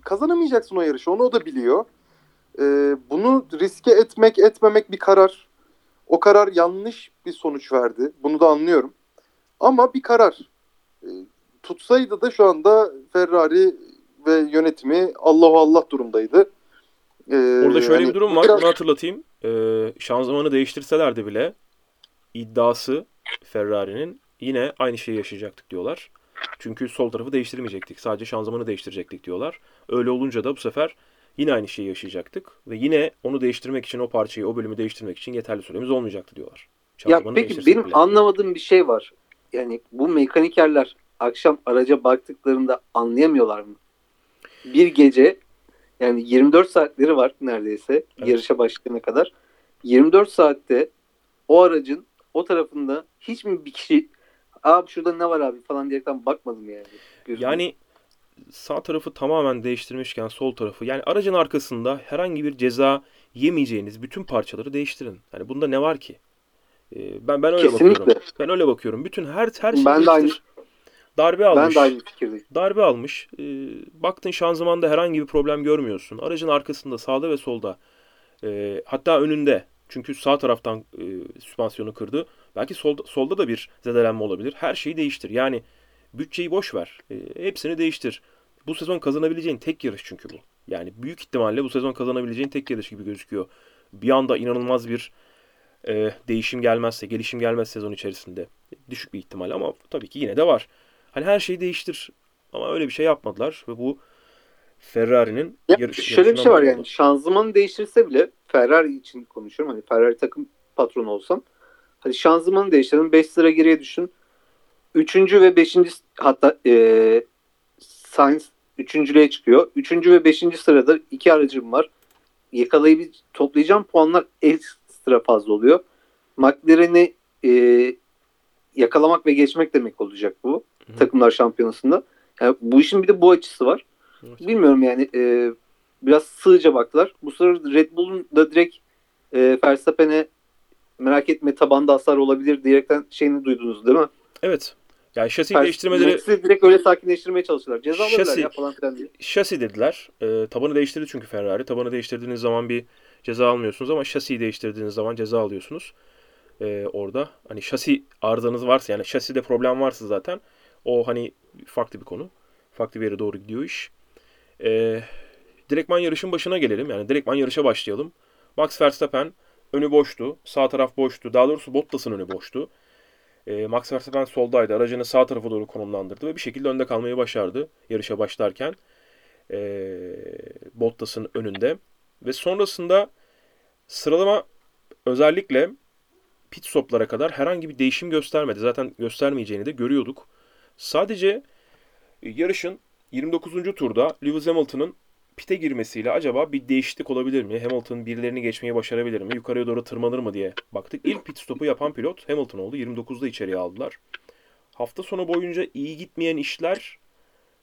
kazanamayacaksın o yarışı. Onu o da biliyor. Ee, bunu riske etmek etmemek bir karar. O karar yanlış bir sonuç verdi. Bunu da anlıyorum. Ama bir karar. Ee, tutsaydı da şu anda Ferrari ve yönetimi Allahu Allah durumdaydı. Ee, Orada şöyle hani bir durum var. biraz- Bunu hatırlatayım. Ee, şanzımanı değiştirselerdi bile iddiası Ferrari'nin yine aynı şeyi yaşayacaktık diyorlar. Çünkü sol tarafı değiştirmeyecektik. Sadece şanzımanı değiştirecektik diyorlar. Öyle olunca da bu sefer yine aynı şeyi yaşayacaktık. Ve yine onu değiştirmek için o parçayı, o bölümü değiştirmek için yeterli süremiz olmayacaktı diyorlar. Ya Şanzımanı peki değiştirsek benim bile. anlamadığım bir şey var. Yani bu mekanikerler akşam araca baktıklarında anlayamıyorlar mı? Bir gece yani 24 saatleri var neredeyse Evet. yarışa başlayana kadar. 24 saatte o aracın o tarafında hiç mi bir kişi abi şurada ne var abi falan diyerekten bakmadım yani. Gözüme. Yani sağ tarafı tamamen değiştirmişken sol tarafı yani aracın arkasında herhangi bir ceza yemeyeceğiniz bütün parçaları değiştirin. Yani bunda ne var ki? Ee, ben ben öyle Kesinlikle. bakıyorum. Ben öyle bakıyorum. Bütün her her şeyi Ben de aynı-. Darbe almış. Ben de aynı fikirdeyim. Darbe almış. E, baktın şanzımanda herhangi bir problem görmüyorsun. Aracın arkasında sağda ve solda e, hatta önünde çünkü sağ taraftan e, süspansiyonu kırdı. Belki solda, solda da bir zedelenme olabilir. Her şeyi değiştir. Yani bütçeyi boş ver. E, hepsini değiştir. Bu sezon kazanabileceğin tek yarış çünkü bu. Yani büyük ihtimalle bu sezon kazanabileceğin tek yarış gibi gözüküyor. Bir anda inanılmaz bir e, değişim gelmezse, gelişim gelmez sezon içerisinde. Düşük bir ihtimal ama tabii ki yine de var. Hani her şeyi değiştir. Ama öyle bir şey yapmadılar ve bu Ferrari'nin ya, yarış, Şöyle bir şey var yani şanzımanı değiştirse bile Ferrari için konuşuyorum. Hani Ferrari takım patronu olsam. Hadi şanzımanı değiştirdin. 5 sıra geriye düşün. Üçüncü ve beşinci hatta e, Sainz üçüncülüğe çıkıyor. Üçüncü ve beşinci sırada iki aracım var. Yakalayıp toplayacağım puanlar ekstra fazla oluyor. McLaren'i e, yakalamak ve geçmek demek olacak bu. Hı-hı. Takımlar şampiyonasında. Yani bu işin bir de bu açısı var. Evet. Bilmiyorum yani e, biraz sığca baktılar. Bu sırada Red Bull'un da direkt e, Verstappen'e merak etme tabanda hasar olabilir diyerekten şeyini duydunuz değil mi? Evet. Yani şasi Ters, değiştirmeleri... Max'i direkt öyle sakinleştirmeye çalıştılar. Ceza alırlar şasi, ya falan filan diye. Şasi dediler. E, tabanı değiştirdi çünkü Ferrari. Tabanı değiştirdiğiniz zaman bir ceza almıyorsunuz ama şasiyi değiştirdiğiniz zaman ceza alıyorsunuz. E, orada. Hani şasi arızanız varsa yani şaside problem varsa zaten o hani farklı bir konu. Farklı bir yere doğru gidiyor iş. E, direktman yarışın başına gelelim. Yani direktman yarışa başlayalım. Max Verstappen önü boştu. Sağ taraf boştu. Daha doğrusu Bottas'ın önü boştu. E, Max Verstappen soldaydı. Aracını sağ tarafa doğru konumlandırdı ve bir şekilde önde kalmayı başardı yarışa başlarken. E, Bottas'ın önünde. Ve sonrasında sıralama özellikle pit stoplara kadar herhangi bir değişim göstermedi. Zaten göstermeyeceğini de görüyorduk. Sadece yarışın 29. turda Lewis Hamilton'ın pite girmesiyle acaba bir değişiklik olabilir mi? Hamilton birilerini geçmeyi başarabilir mi? Yukarıya doğru tırmanır mı diye baktık. İlk pit stopu yapan pilot Hamilton oldu. 29'da içeriye aldılar. Hafta sonu boyunca iyi gitmeyen işler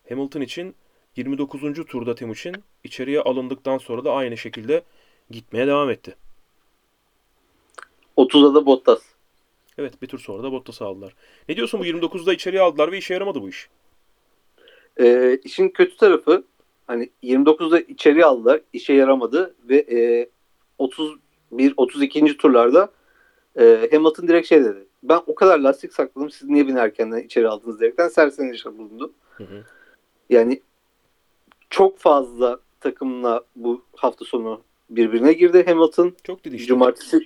Hamilton için 29. turda Timuçin içeriye alındıktan sonra da aynı şekilde gitmeye devam etti. 30'da da Bottas. Evet bir tur sonra da Bottas'ı aldılar. Ne diyorsun bu 29'da içeriye aldılar ve işe yaramadı bu iş. Ee, işin kötü tarafı hani 29'da içeri aldılar. işe yaramadı ve e, 31 32. turlarda e, Hamilton direkt şey dedi. Ben o kadar lastik sakladım. Siz niye beni erkenden içeri aldınız diyerekten sersenişe bulundu. Hı hı. Yani çok fazla takımla bu hafta sonu birbirine girdi Hamilton. Çok didişti. Cumartesi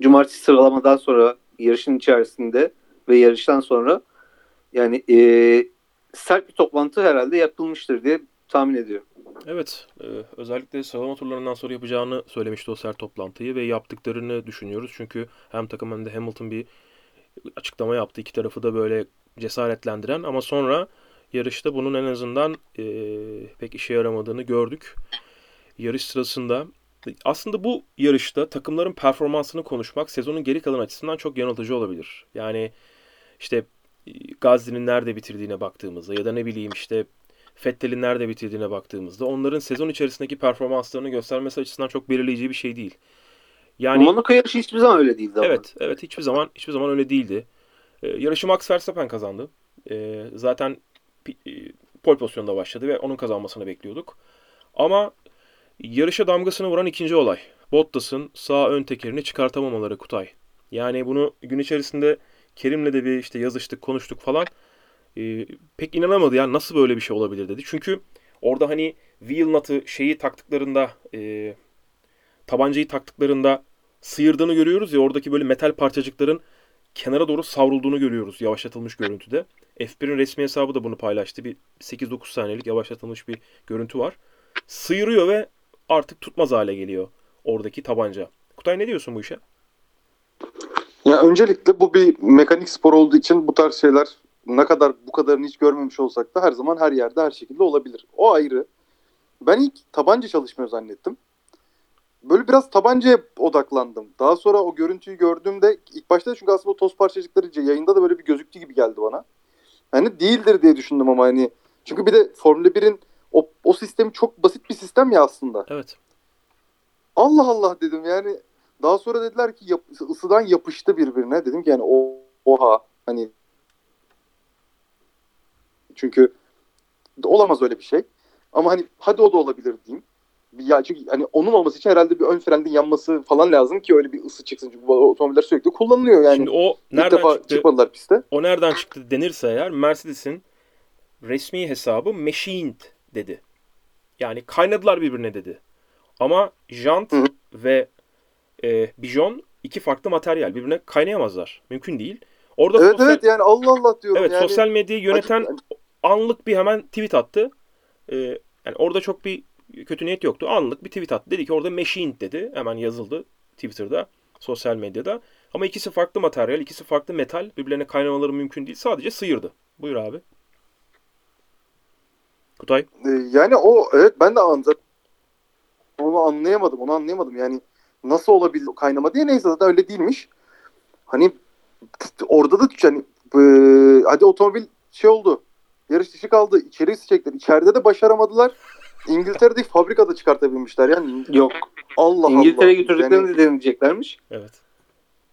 cumartesi sıralamadan sonra yarışın içerisinde ve yarıştan sonra yani e, sert bir toplantı herhalde yapılmıştır diye tahmin ediyor. Evet. E, özellikle sıralama turlarından sonra yapacağını söylemişti o sert toplantıyı ve yaptıklarını düşünüyoruz. Çünkü hem takım hem de Hamilton bir açıklama yaptı. İki tarafı da böyle cesaretlendiren ama sonra yarışta bunun en azından e, pek işe yaramadığını gördük. Yarış sırasında aslında bu yarışta takımların performansını konuşmak sezonun geri kalan açısından çok yanıltıcı olabilir. Yani işte Gazli'nin nerede bitirdiğine baktığımızda ya da ne bileyim işte Fettel'in nerede bitirdiğine baktığımızda onların sezon içerisindeki performanslarını göstermesi açısından çok belirleyici bir şey değil. Yani Monaco yarışı hiçbir zaman öyle değildi ama. Evet, evet hiçbir zaman hiçbir zaman öyle değildi. Ee, yarışı Max Verstappen kazandı. Ee, zaten e, pole pozisyonda başladı ve onun kazanmasını bekliyorduk. Ama yarışa damgasını vuran ikinci olay. Bottas'ın sağ ön tekerini çıkartamamaları Kutay. Yani bunu gün içerisinde Kerim'le de bir işte yazıştık, konuştuk falan e, pek inanamadı ya nasıl böyle bir şey olabilir dedi. Çünkü orada hani wheel nut'ı şeyi taktıklarında e, tabancayı taktıklarında sıyırdığını görüyoruz ya oradaki böyle metal parçacıkların kenara doğru savrulduğunu görüyoruz yavaşlatılmış görüntüde. F1'in resmi hesabı da bunu paylaştı. Bir 8-9 saniyelik yavaşlatılmış bir görüntü var. Sıyırıyor ve artık tutmaz hale geliyor oradaki tabanca. Kutay ne diyorsun bu işe? Ya öncelikle bu bir mekanik spor olduğu için bu tarz şeyler ne kadar bu kadarını hiç görmemiş olsak da her zaman her yerde her şekilde olabilir. O ayrı. Ben ilk tabanca çalışmıyor zannettim. Böyle biraz tabancaya odaklandım. Daha sonra o görüntüyü gördüğümde ilk başta çünkü aslında toz parçacıkları yayında da böyle bir gözüktü gibi geldi bana. Hani değildir diye düşündüm ama hani çünkü bir de Formula 1'in o, o sistemi çok basit bir sistem ya aslında. Evet. Allah Allah dedim yani. Daha sonra dediler ki yap, ısıdan yapıştı birbirine. Dedim ki yani o, oha hani Çünkü olamaz öyle bir şey. Ama hani hadi o da olabilir diyeyim. Ya çünkü hani onun olması için herhalde bir ön frenin yanması falan lazım ki öyle bir ısı çıksın. Çünkü bu otomobiller sürekli kullanılıyor yani. Şimdi o nereden defa çıktı? çıkmadılar piste. O nereden çıktı denirse eğer Mercedes'in resmi hesabı machined dedi. Yani kaynadılar birbirine dedi. Ama jant Hı hı. ve e, bijon iki farklı materyal. Birbirine kaynayamazlar. Mümkün değil. Orada Evet sosyal, evet yani Allah Allah diyorum evet, yani. sosyal medyayı yöneten Acı- anlık bir hemen tweet attı. Ee, yani orada çok bir kötü niyet yoktu. Anlık bir tweet attı. Dedi ki orada machined dedi. Hemen yazıldı Twitter'da, sosyal medyada. Ama ikisi farklı materyal, ikisi farklı metal. Birbirlerine kaynamaları mümkün değil. Sadece sıyırdı. Buyur abi. Kutay. Ee, yani o evet ben de anladım. Onu anlayamadım. Onu anlayamadım. Yani nasıl olabilir kaynama diye neyse zaten öyle değilmiş. Hani orada da yani hadi otomobil şey oldu. Yarış dışı kaldı. İçeri isteyecekler. İçeride de başaramadılar. İngiltere'deki fabrikada çıkartabilmişler. Yani Yok. Allah Allah. İngiltere'ye götürdüklerini Yani, de deneyeceklermiş. Evet.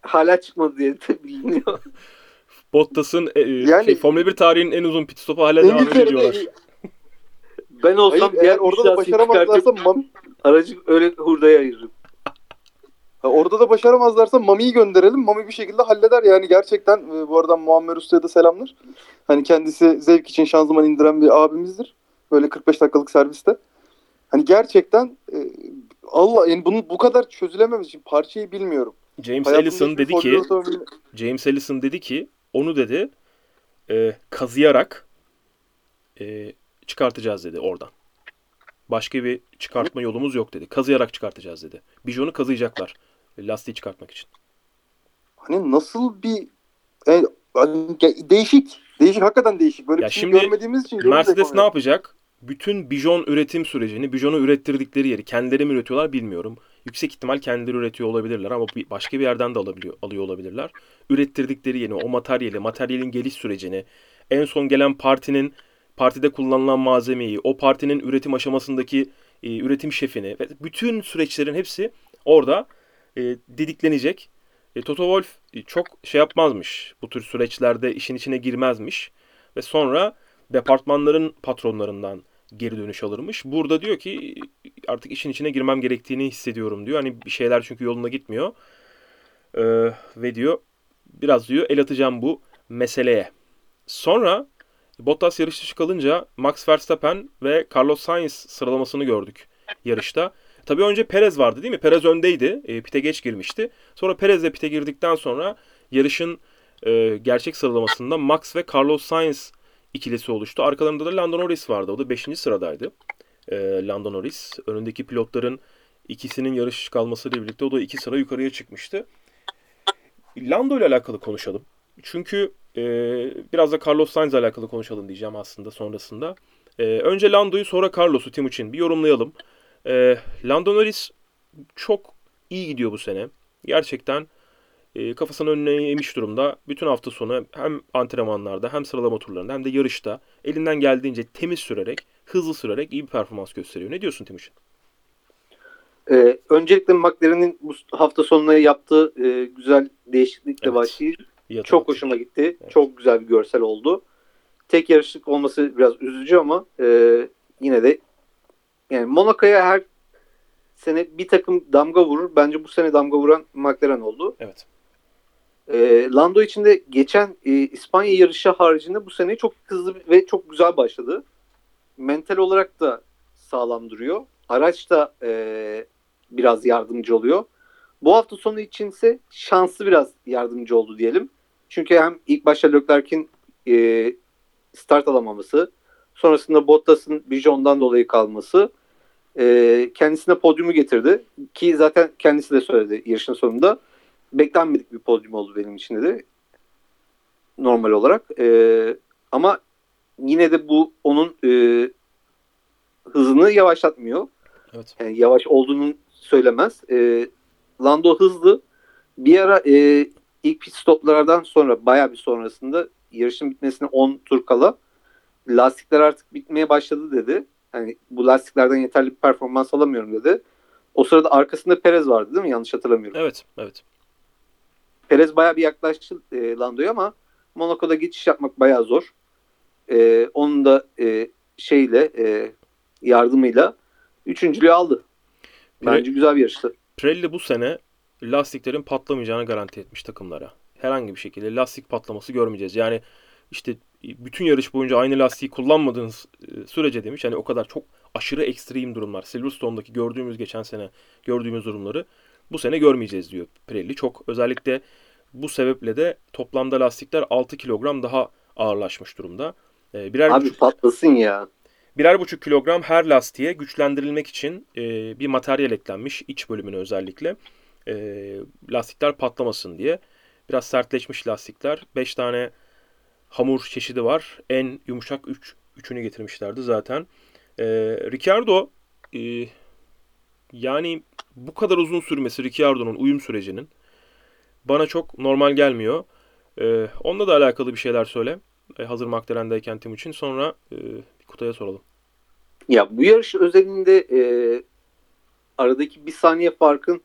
Hala çıkmadı diye de biliniyor. Bottas'ın e, e, Yani- şey, Formula 1 tarihinin en uzun pit stopu hala devam ediyorlar. İngiltere'de Ben olsam Hayır, diğer eğer orada da çıkartıp Mam- aracı öyle hurdaya ayırırım. Orada da başaramazlarsa Mami'yi gönderelim. Mami bir şekilde halleder. Yani gerçekten e, bu arada Muammer Usta'ya da selamlar. Hani kendisi zevk için şanzıman indiren bir abimizdir. Böyle 45 dakikalık serviste. Hani gerçekten e, Allah yani bunun bu kadar çözülememesi için parçayı bilmiyorum. James Hayatımda Ellison dedi ki otomobili- James Ellison dedi ki onu dedi e, kazıyarak e, çıkartacağız dedi oradan. Başka bir çıkartma yolumuz yok dedi. Kazıyarak çıkartacağız dedi. Bijon'u kazıyacaklar. E, Lastiği çıkartmak için. hani nasıl bir e, hani ge- değişik. Değişik hakikaten değişik. Böyle Ya bir şey şimdi görmediğimiz için Mercedes ne yapacak? Bütün Bijon üretim sürecini, Bijon'u ürettirdikleri yeri kendileri mi üretiyorlar bilmiyorum. Yüksek ihtimal kendileri üretiyor olabilirler ama başka bir yerden de alabiliyor, alıyor olabilirler. Ürettirdikleri yeri, o materyali, materyalin geliş sürecini, en son gelen partinin partide kullanılan malzemeyi, o partinin üretim aşamasındaki e, üretim şefini ve bütün süreçlerin hepsi orada e, didiklenecek. E, Toto Wolff e, çok şey yapmazmış. Bu tür süreçlerde işin içine girmezmiş. Ve sonra departmanların patronlarından geri dönüş alırmış. Burada diyor ki artık işin içine girmem gerektiğini hissediyorum diyor. Hani bir şeyler çünkü yoluna gitmiyor. Ee, ve diyor biraz diyor el atacağım bu meseleye. Sonra Bottas yarış dışı kalınca Max Verstappen ve Carlos Sainz sıralamasını gördük yarışta. Tabii önce Perez vardı değil mi? Perez öndeydi. E, pite geç girmişti. Sonra Perez de pite girdikten sonra yarışın e, gerçek sıralamasında Max ve Carlos Sainz ikilisi oluştu. Arkalarında da Lando Norris vardı. O da 5. sıradaydı. E, Lando Norris. Önündeki pilotların ikisinin yarış kalmasıyla birlikte o da iki sıra yukarıya çıkmıştı. Lando ile alakalı konuşalım. Çünkü e, biraz da Carlos Sainz ile alakalı konuşalım diyeceğim aslında sonrasında. E, önce Lando'yu sonra Carlos'u Timuçin bir yorumlayalım. E, Lando Norris çok iyi gidiyor bu sene. Gerçekten e, kafasının önüne yemiş durumda. Bütün hafta sonu hem antrenmanlarda hem sıralama turlarında hem de yarışta elinden geldiğince temiz sürerek, hızlı sürerek iyi bir performans gösteriyor. Ne diyorsun Timuçin? Ee, öncelikle McLaren'in bu hafta sonuna yaptığı e, güzel değişiklikle Evet. başlayayım. İyi Çok hoşuma gitti. Evet. Çok güzel bir görsel oldu. Tek yarışlık olması biraz üzücü ama e, yine de yani Monaco'ya her sene bir takım damga vurur. Bence bu sene damga vuran McLaren oldu. Evet. E, Lando için de geçen e, İspanya yarışı haricinde bu sene çok hızlı ve çok güzel başladı. Mental olarak da sağlam duruyor. Araç da e, biraz yardımcı oluyor. Bu hafta sonu içinse şanslı biraz yardımcı oldu diyelim. Çünkü hem ilk başta Leclerc'in e, start alamaması, sonrasında Bottas'ın Bijon'dan dolayı kalması e, kendisine podyumu getirdi. Ki zaten kendisi de söyledi yarışın sonunda. Beklenmedik bir podyum oldu benim için de normal olarak. E, ama yine de bu onun e, hızını yavaşlatmıyor. Evet. Yani yavaş olduğunu söylemez. E, Lando hızlı. Bir ara e, ilk pit stoplardan sonra bayağı bir sonrasında yarışın bitmesine 10 tur kala lastikler artık bitmeye başladı dedi. Yani bu lastiklerden yeterli bir performans alamıyorum dedi. O sırada arkasında Perez vardı değil mi? Yanlış hatırlamıyorum. Evet, evet. Perez bayağı bir yaklaştı e, Lando'ya ama Monaco'da geçiş yapmak bayağı zor. e, onun da e, şeyle e, yardımıyla üçüncülüğü aldı. Bence güzel bir yarıştı. Pirelli bu sene lastiklerin patlamayacağını garanti etmiş takımlara. Herhangi bir şekilde lastik patlaması görmeyeceğiz. Yani işte bütün yarış boyunca aynı lastiği kullanmadığınız e, sürece demiş. Yani o kadar çok aşırı ekstrem durumlar. Silverstone'daki gördüğümüz geçen sene gördüğümüz durumları bu sene görmeyeceğiz diyor Pirelli. Çok özellikle bu sebeple de toplamda lastikler 6 kilogram daha ağırlaşmış durumda. Ee, birer Abi buçuk, patlasın ya. Birer buçuk kilogram her lastiğe güçlendirilmek için e, bir materyal eklenmiş iç bölümüne özellikle. E, lastikler patlamasın diye. Biraz sertleşmiş lastikler. 5 tane hamur çeşidi var. En yumuşak 3 üç, üçünü getirmişlerdi zaten. E, Ricardo e, yani bu kadar uzun sürmesi Ricciardo'nun uyum sürecinin bana çok normal gelmiyor. Ee, onunla da alakalı bir şeyler söyle. Ee, hazır McLaren'deyken Timuçin. Sonra e, Kutay'a soralım. Ya bu yarış özelinde e, aradaki bir saniye farkın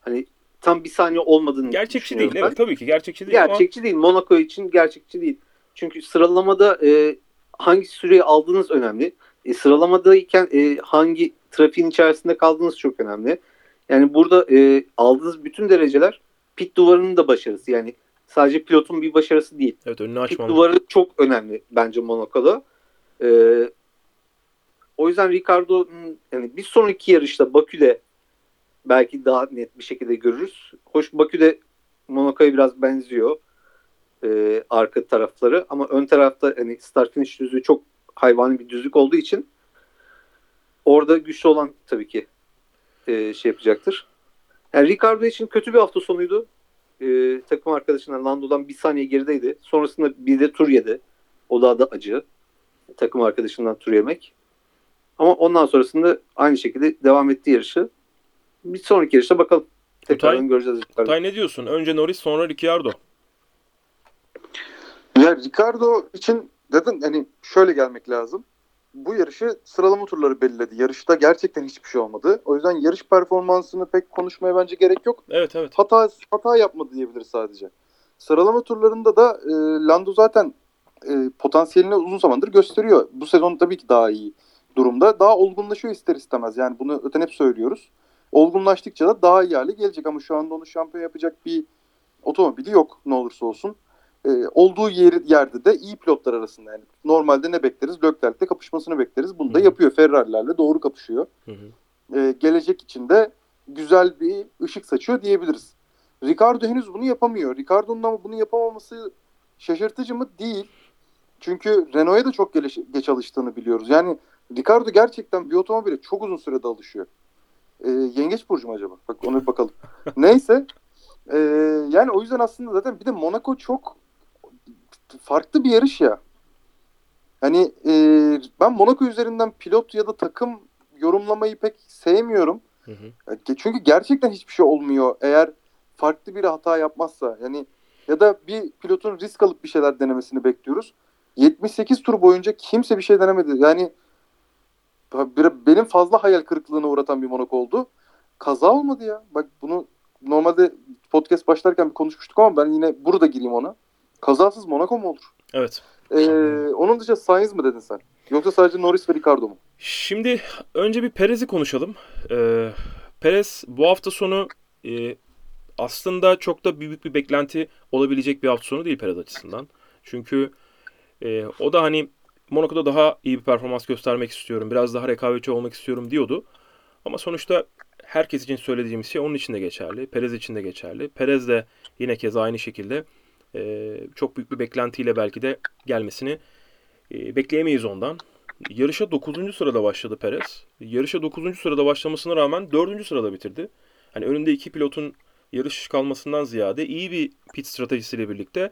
hani tam bir saniye olmadığını Gerçekçi değil. Ben. Evet tabii ki gerçekçi değil. Gerçekçi ama... değil. Monaco için gerçekçi değil. Çünkü sıralamada e, hangi süreyi aldığınız önemli. E, sıralamadayken e, hangi trafiğin içerisinde kaldığınız çok önemli. Yani burada e, aldığınız bütün dereceler pit duvarının da başarısı. Yani sadece pilotun bir başarısı değil. Evet önünü açmam. Pit duvarı çok önemli bence Monaco'da. Ee, o yüzden Ricardo'nun yani bir sonraki yarışta Bakü'de belki daha net bir şekilde görürüz. Hoş Bakü'de Monaco'ya biraz benziyor e, arka tarafları ama ön tarafta hani start finish düzlüğü çok hayvani bir düzlük olduğu için orada güçlü olan tabii ki e, şey yapacaktır. Yani Ricardo için kötü bir hafta sonuydu. E, takım arkadaşından Lando'dan bir saniye gerideydi. Sonrasında bir de tur yedi. O daha da acı. Takım arkadaşından tur yemek. Ama ondan sonrasında aynı şekilde devam etti yarışı. Bir sonraki yarışta bakalım. Tekrardan Kutay, göreceğiz. Kutay ne diyorsun? Önce Norris sonra Ricciardo. Ya Ricardo için dedin hani şöyle gelmek lazım bu yarışı sıralama turları belirledi. Yarışta gerçekten hiçbir şey olmadı. O yüzden yarış performansını pek konuşmaya bence gerek yok. Evet evet. Hata hata yapmadı diyebiliriz sadece. Sıralama turlarında da e, Lando zaten e, potansiyelini uzun zamandır gösteriyor. Bu sezon tabii ki daha iyi durumda. Daha olgunlaşıyor ister istemez. Yani bunu öten hep söylüyoruz. Olgunlaştıkça da daha iyi hale gelecek ama şu anda onu şampiyon yapacak bir otomobili yok ne olursa olsun e, olduğu yer, yerde de iyi pilotlar arasında yani normalde ne bekleriz? Leclerc'le kapışmasını bekleriz. Bunu da Hı-hı. yapıyor. Ferrari'lerle doğru kapışıyor. E, gelecek için de güzel bir ışık saçıyor diyebiliriz. Ricardo henüz bunu yapamıyor. Ricardo'nun ama bunu yapamaması şaşırtıcı mı? Değil. Çünkü Renault'a da çok geç, geç alıştığını biliyoruz. Yani Ricardo gerçekten bir otomobile çok uzun sürede alışıyor. E, yengeç burcu mu acaba? Bak ona bir bakalım. Neyse. E, yani o yüzden aslında zaten bir de Monaco çok farklı bir yarış ya. Hani e, ben Monaco üzerinden pilot ya da takım yorumlamayı pek sevmiyorum. Hı hı. Çünkü gerçekten hiçbir şey olmuyor eğer farklı bir hata yapmazsa. Yani ya da bir pilotun risk alıp bir şeyler denemesini bekliyoruz. 78 tur boyunca kimse bir şey denemedi. Yani benim fazla hayal kırıklığına uğratan bir Monaco oldu. Kaza olmadı ya. Bak bunu normalde podcast başlarken bir konuşmuştuk ama ben yine burada gireyim ona. Kazasız Monaco mu olur? Evet. Ee, onun dışında Sainz mı dedin sen? Yoksa sadece Norris ve Ricardo mu? Şimdi önce bir Perez'i konuşalım. Ee, Perez bu hafta sonu e, aslında çok da büyük bir beklenti olabilecek bir hafta sonu değil Perez açısından. Çünkü e, o da hani Monaco'da daha iyi bir performans göstermek istiyorum. Biraz daha rekabetçi olmak istiyorum diyordu. Ama sonuçta herkes için söylediğimiz şey onun için de geçerli. Perez için de geçerli. Perez de yine kez aynı şekilde e, çok büyük bir beklentiyle belki de gelmesini e, bekleyemeyiz ondan. Yarışa 9. sırada başladı Perez. Yarışa 9. sırada başlamasına rağmen 4. sırada bitirdi. Hani önünde iki pilotun yarış kalmasından ziyade iyi bir pit stratejisiyle birlikte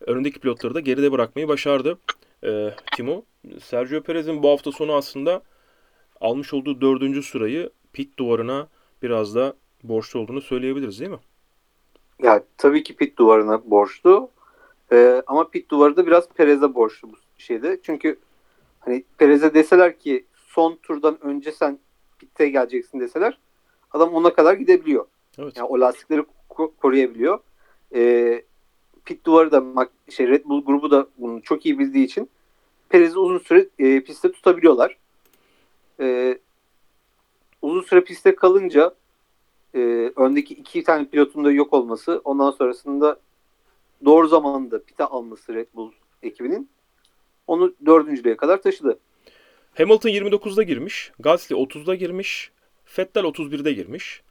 önündeki pilotları da geride bırakmayı başardı. E, Timo, Sergio Perez'in bu hafta sonu aslında almış olduğu dördüncü sırayı pit duvarına biraz da borçlu olduğunu söyleyebiliriz değil mi? Ya tabii ki pit duvarına borçlu. Ee, ama pit duvarı da biraz Perez'e borçlu bu şeyde. Çünkü hani Perez'e deseler ki son turdan önce sen pitte geleceksin deseler adam ona kadar gidebiliyor. Evet. Yani o lastikleri koruyabiliyor. Ee, pit duvarı da şey Red Bull grubu da bunu çok iyi bildiği için Perez'i uzun süre e, pistte tutabiliyorlar. E, uzun süre pistte kalınca e, öndeki iki tane pilotun da yok olması ondan sonrasında doğru zamanda pite alması Red Bull ekibinin onu dördüncülüğe kadar taşıdı. Hamilton 29'da girmiş. Gasly 30'da girmiş. Vettel 31'de girmiş.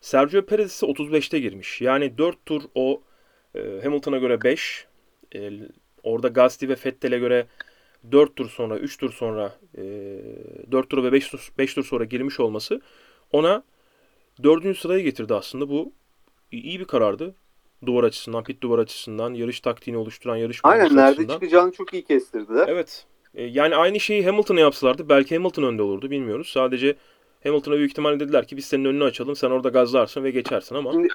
Sergio Perez ise 35'te girmiş. Yani 4 tur o Hamilton'a göre 5. E, orada Gasly ve Vettel'e göre 4 tur sonra, 3 tur sonra, e, 4 tur ve 5 tur, 5 tur sonra girmiş olması ona 4. sıraya getirdi aslında. Bu iyi bir karardı. Duvar açısından, pit duvar açısından, yarış taktiğini oluşturan yarış Aynen nerede çıkacağını çok iyi kestirdiler. Evet. Yani aynı şeyi Hamilton'a yapsalardı belki Hamilton önde olurdu bilmiyoruz. Sadece Hamilton'a büyük ihtimalle dediler ki biz senin önünü açalım sen orada gazlarsın ve geçersin ama. Şimdi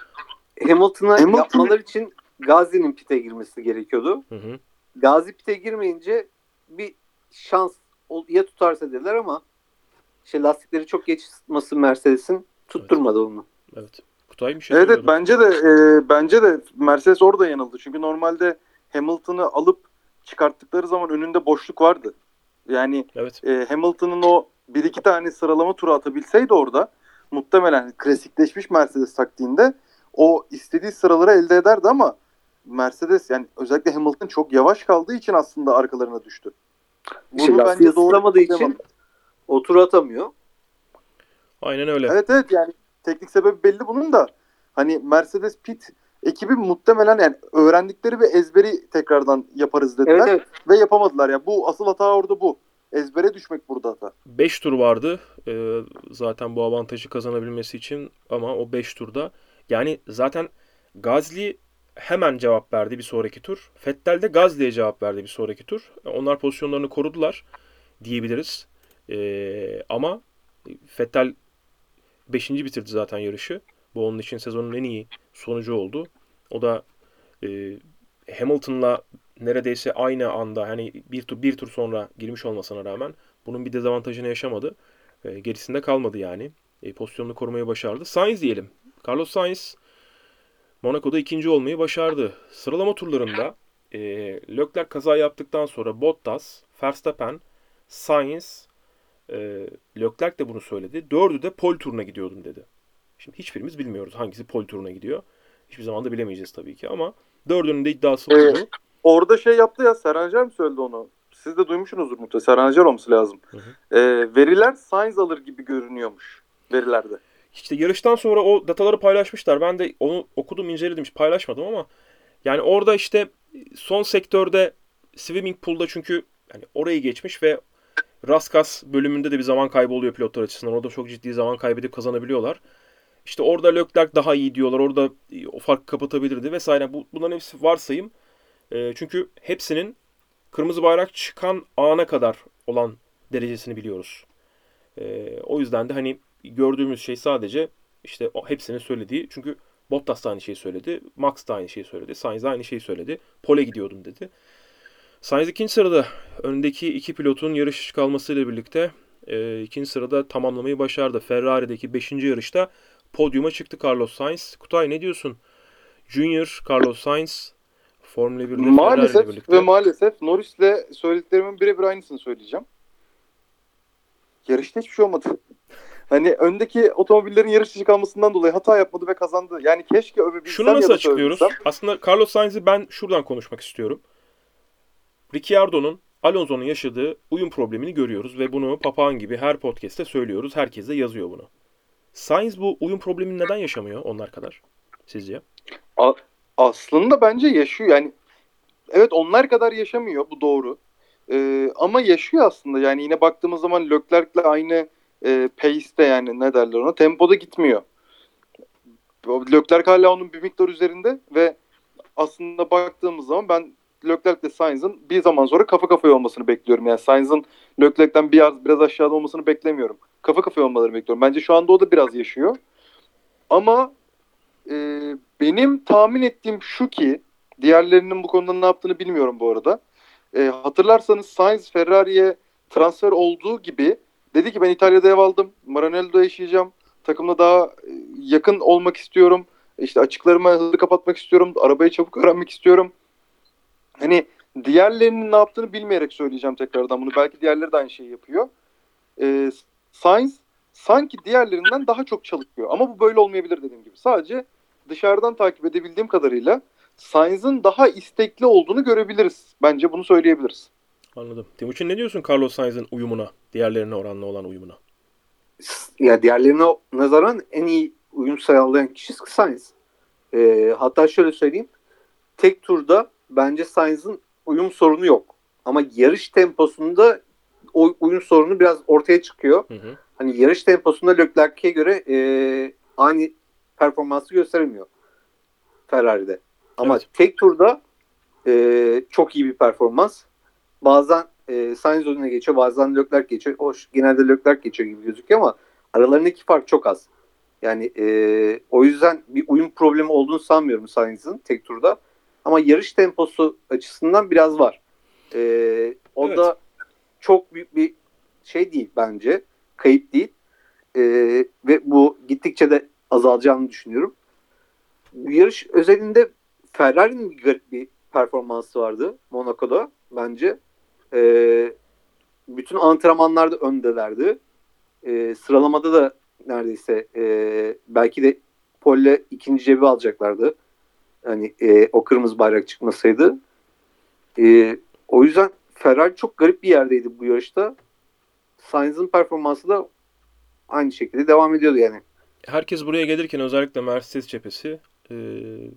Hamilton'a Hamilton... yapmaları için Gazi'nin pite girmesi gerekiyordu. Hı hı. Gazi pite girmeyince bir şans ya tutarsa dediler ama şey lastikleri çok geç ısıtması Mercedes'in tutturmadı evet. onu. Evet. Kutay bir şey Evet, evet bence de e, bence de Mercedes orada yanıldı. Çünkü normalde Hamilton'ı alıp çıkarttıkları zaman önünde boşluk vardı. Yani evet. e, Hamilton'ın o bir iki tane sıralama turu atabilseydi orada muhtemelen klasikleşmiş Mercedes taktiğinde o istediği sıraları elde ederdi ama Mercedes yani özellikle Hamilton çok yavaş kaldığı için aslında arkalarına düştü. Bunu işte bence doğru için o tur atamıyor. Aynen öyle. Evet evet yani teknik sebebi belli bunun da. Hani Mercedes pit ekibi muhtemelen yani öğrendikleri ve ezberi tekrardan yaparız dediler. Evet, evet. Ve yapamadılar. Ya yani bu asıl hata orada bu. Ezbere düşmek burada hata. 5 tur vardı. Ee, zaten bu avantajı kazanabilmesi için ama o 5 turda yani zaten Gazli hemen cevap verdi bir sonraki tur. Fettel de Gazli'ye cevap verdi bir sonraki tur. Onlar pozisyonlarını korudular diyebiliriz. Ee, ama Fettel 5. bitirdi zaten yarışı. Bu onun için sezonun en iyi sonucu oldu. O da e, Hamilton'la neredeyse aynı anda hani bir tur bir tur sonra girmiş olmasına rağmen bunun bir dezavantajını yaşamadı. E, gerisinde kalmadı yani. E, pozisyonunu korumayı başardı. Sainz diyelim. Carlos Sainz Monaco'da ikinci olmayı başardı. Sıralama turlarında e, Leclerc kaza yaptıktan sonra Bottas, Verstappen, Sainz, e, Leclerc de bunu söyledi. Dördü de pol turuna gidiyordum dedi. Şimdi hiçbirimiz bilmiyoruz hangisi pol turuna gidiyor. Hiçbir zaman da bilemeyeceğiz tabii ki ama dördünün de iddiası ee, oldu. Orada şey yaptı ya Seranger mi söyledi onu? Siz de duymuşsunuzdur mutlaka. Seranger olması lazım. Hı hı. Ee, veriler Sainz alır gibi görünüyormuş verilerde. İşte yarıştan sonra o dataları paylaşmışlar. Ben de onu okudum, inceledim, paylaşmadım ama yani orada işte son sektörde swimming pool'da çünkü yani orayı geçmiş ve Raskas bölümünde de bir zaman kaybı oluyor pilotlar açısından. Orada çok ciddi zaman kaybedip kazanabiliyorlar. İşte orada Leclerc daha iyi diyorlar. Orada o farkı kapatabilirdi vesaire. Bu, bunların hepsi varsayım. E, çünkü hepsinin kırmızı bayrak çıkan ana kadar olan derecesini biliyoruz. E, o yüzden de hani gördüğümüz şey sadece işte hepsinin söylediği. Çünkü Bottas da aynı şeyi söyledi. Max da aynı şeyi söyledi. Sainz de aynı şeyi söyledi. Pole gidiyordum dedi. Sainz ikinci sırada öndeki iki pilotun yarış kalmasıyla birlikte e, ikinci sırada tamamlamayı başardı. Ferrari'deki beşinci yarışta podyuma çıktı Carlos Sainz. Kutay ne diyorsun? Junior Carlos Sainz Formula 1'de maalesef birlikte. ve maalesef Norris'le söylediklerimin birebir aynısını söyleyeceğim. Yarışta hiçbir şey olmadı. Hani öndeki otomobillerin yarış dışı kalmasından dolayı hata yapmadı ve kazandı. Yani keşke övebilsem Şunu nasıl açıklıyoruz? Aslında Carlos Sainz'i ben şuradan konuşmak istiyorum. Ricciardo'nun Alonso'nun yaşadığı uyum problemini görüyoruz ve bunu papağan gibi her podcast'te söylüyoruz. Herkes de yazıyor bunu. Sainz bu uyum problemini neden yaşamıyor onlar kadar sizce? A- aslında bence yaşıyor. Yani evet onlar kadar yaşamıyor bu doğru. Ee, ama yaşıyor aslında. Yani yine baktığımız zaman Leclerc'le aynı e, pace'te yani ne derler ona tempoda gitmiyor. Leclerc hala onun bir miktar üzerinde ve aslında baktığımız zaman ben Leclerc ile Sainz'ın bir zaman sonra kafa kafaya olmasını bekliyorum. Yani Sainz'ın Leclerc'ten biraz biraz aşağıda olmasını beklemiyorum. Kafa kafaya olmalarını bekliyorum. Bence şu anda o da biraz yaşıyor. Ama e, benim tahmin ettiğim şu ki diğerlerinin bu konuda ne yaptığını bilmiyorum bu arada. E, hatırlarsanız Sainz Ferrari'ye transfer olduğu gibi dedi ki ben İtalya'da ev aldım. Maranello'da yaşayacağım. Takımla daha e, yakın olmak istiyorum. İşte açıklarımı hızlı kapatmak istiyorum. Arabayı çabuk öğrenmek istiyorum. Hani Diğerlerinin ne yaptığını bilmeyerek söyleyeceğim tekrardan bunu. Belki diğerleri de aynı şeyi yapıyor. E, Sainz sanki diğerlerinden daha çok çalışıyor. Ama bu böyle olmayabilir dediğim gibi. Sadece dışarıdan takip edebildiğim kadarıyla Sainz'ın daha istekli olduğunu görebiliriz. Bence bunu söyleyebiliriz. Anladım. Timuçin ne diyorsun Carlos Sainz'in uyumuna, diğerlerine oranla olan uyumuna? Ya diğerlerine nazaran en iyi uyum sağlayan kişi Sainz. Ee, hatta şöyle söyleyeyim. Tek turda bence Sainz'ın uyum sorunu yok. Ama yarış temposunda o uyum sorunu biraz ortaya çıkıyor. Hı hı. Hani yarış temposunda Leclerc'e göre e, aynı performansı gösteremiyor Ferrari'de. Ama Evet. tek turda e, çok iyi bir performans. Bazen e, Sainz önüne geçiyor, bazen Leclerc geçiyor. O genelde Leclerc geçiyor gibi gözüküyor ama aralarındaki fark çok az. Yani e, o yüzden bir uyum problemi olduğunu sanmıyorum Sainz'ın tek turda. Ama yarış temposu açısından biraz var. E, o Evet. da çok büyük bir şey değil bence. Kayıp değil. E, ve bu gittikçe de azalacağını düşünüyorum. Bu yarış özelinde Ferrari'nin bir garip bir performansı vardı Monaco'da bence. E, bütün antrenmanlarda öndelerdi. E, sıralamada da neredeyse e, belki de Pol'le ikinci cebi alacaklardı. Hani e, o kırmızı bayrak çıkmasaydı. E, o yüzden Ferrari çok garip bir yerdeydi bu yarışta. Sainz'ın performansı da aynı şekilde devam ediyordu yani. Herkes buraya gelirken özellikle Mercedes cephesi e,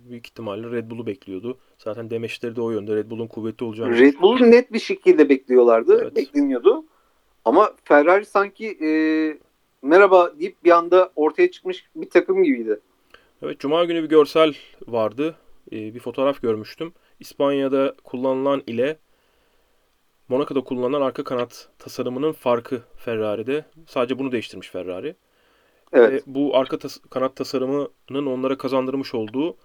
büyük ihtimalle Red Bull'u bekliyordu. Zaten demeçleri de o yönde. Red Bull'un kuvvetli olacağını. Red Bull'u net bir şekilde bekliyorlardı. Evet. Bekleniyordu. Ama Ferrari sanki e, merhaba deyip bir anda ortaya çıkmış bir takım gibiydi. Evet, Cuma günü bir görsel vardı. Ee, bir fotoğraf görmüştüm. İspanya'da kullanılan ile Monaco'da kullanılan arka kanat tasarımının farkı Ferrari'de. Sadece bunu değiştirmiş Ferrari. Evet. Ve bu arka tas- kanat tasarımının onlara kazandırmış olduğu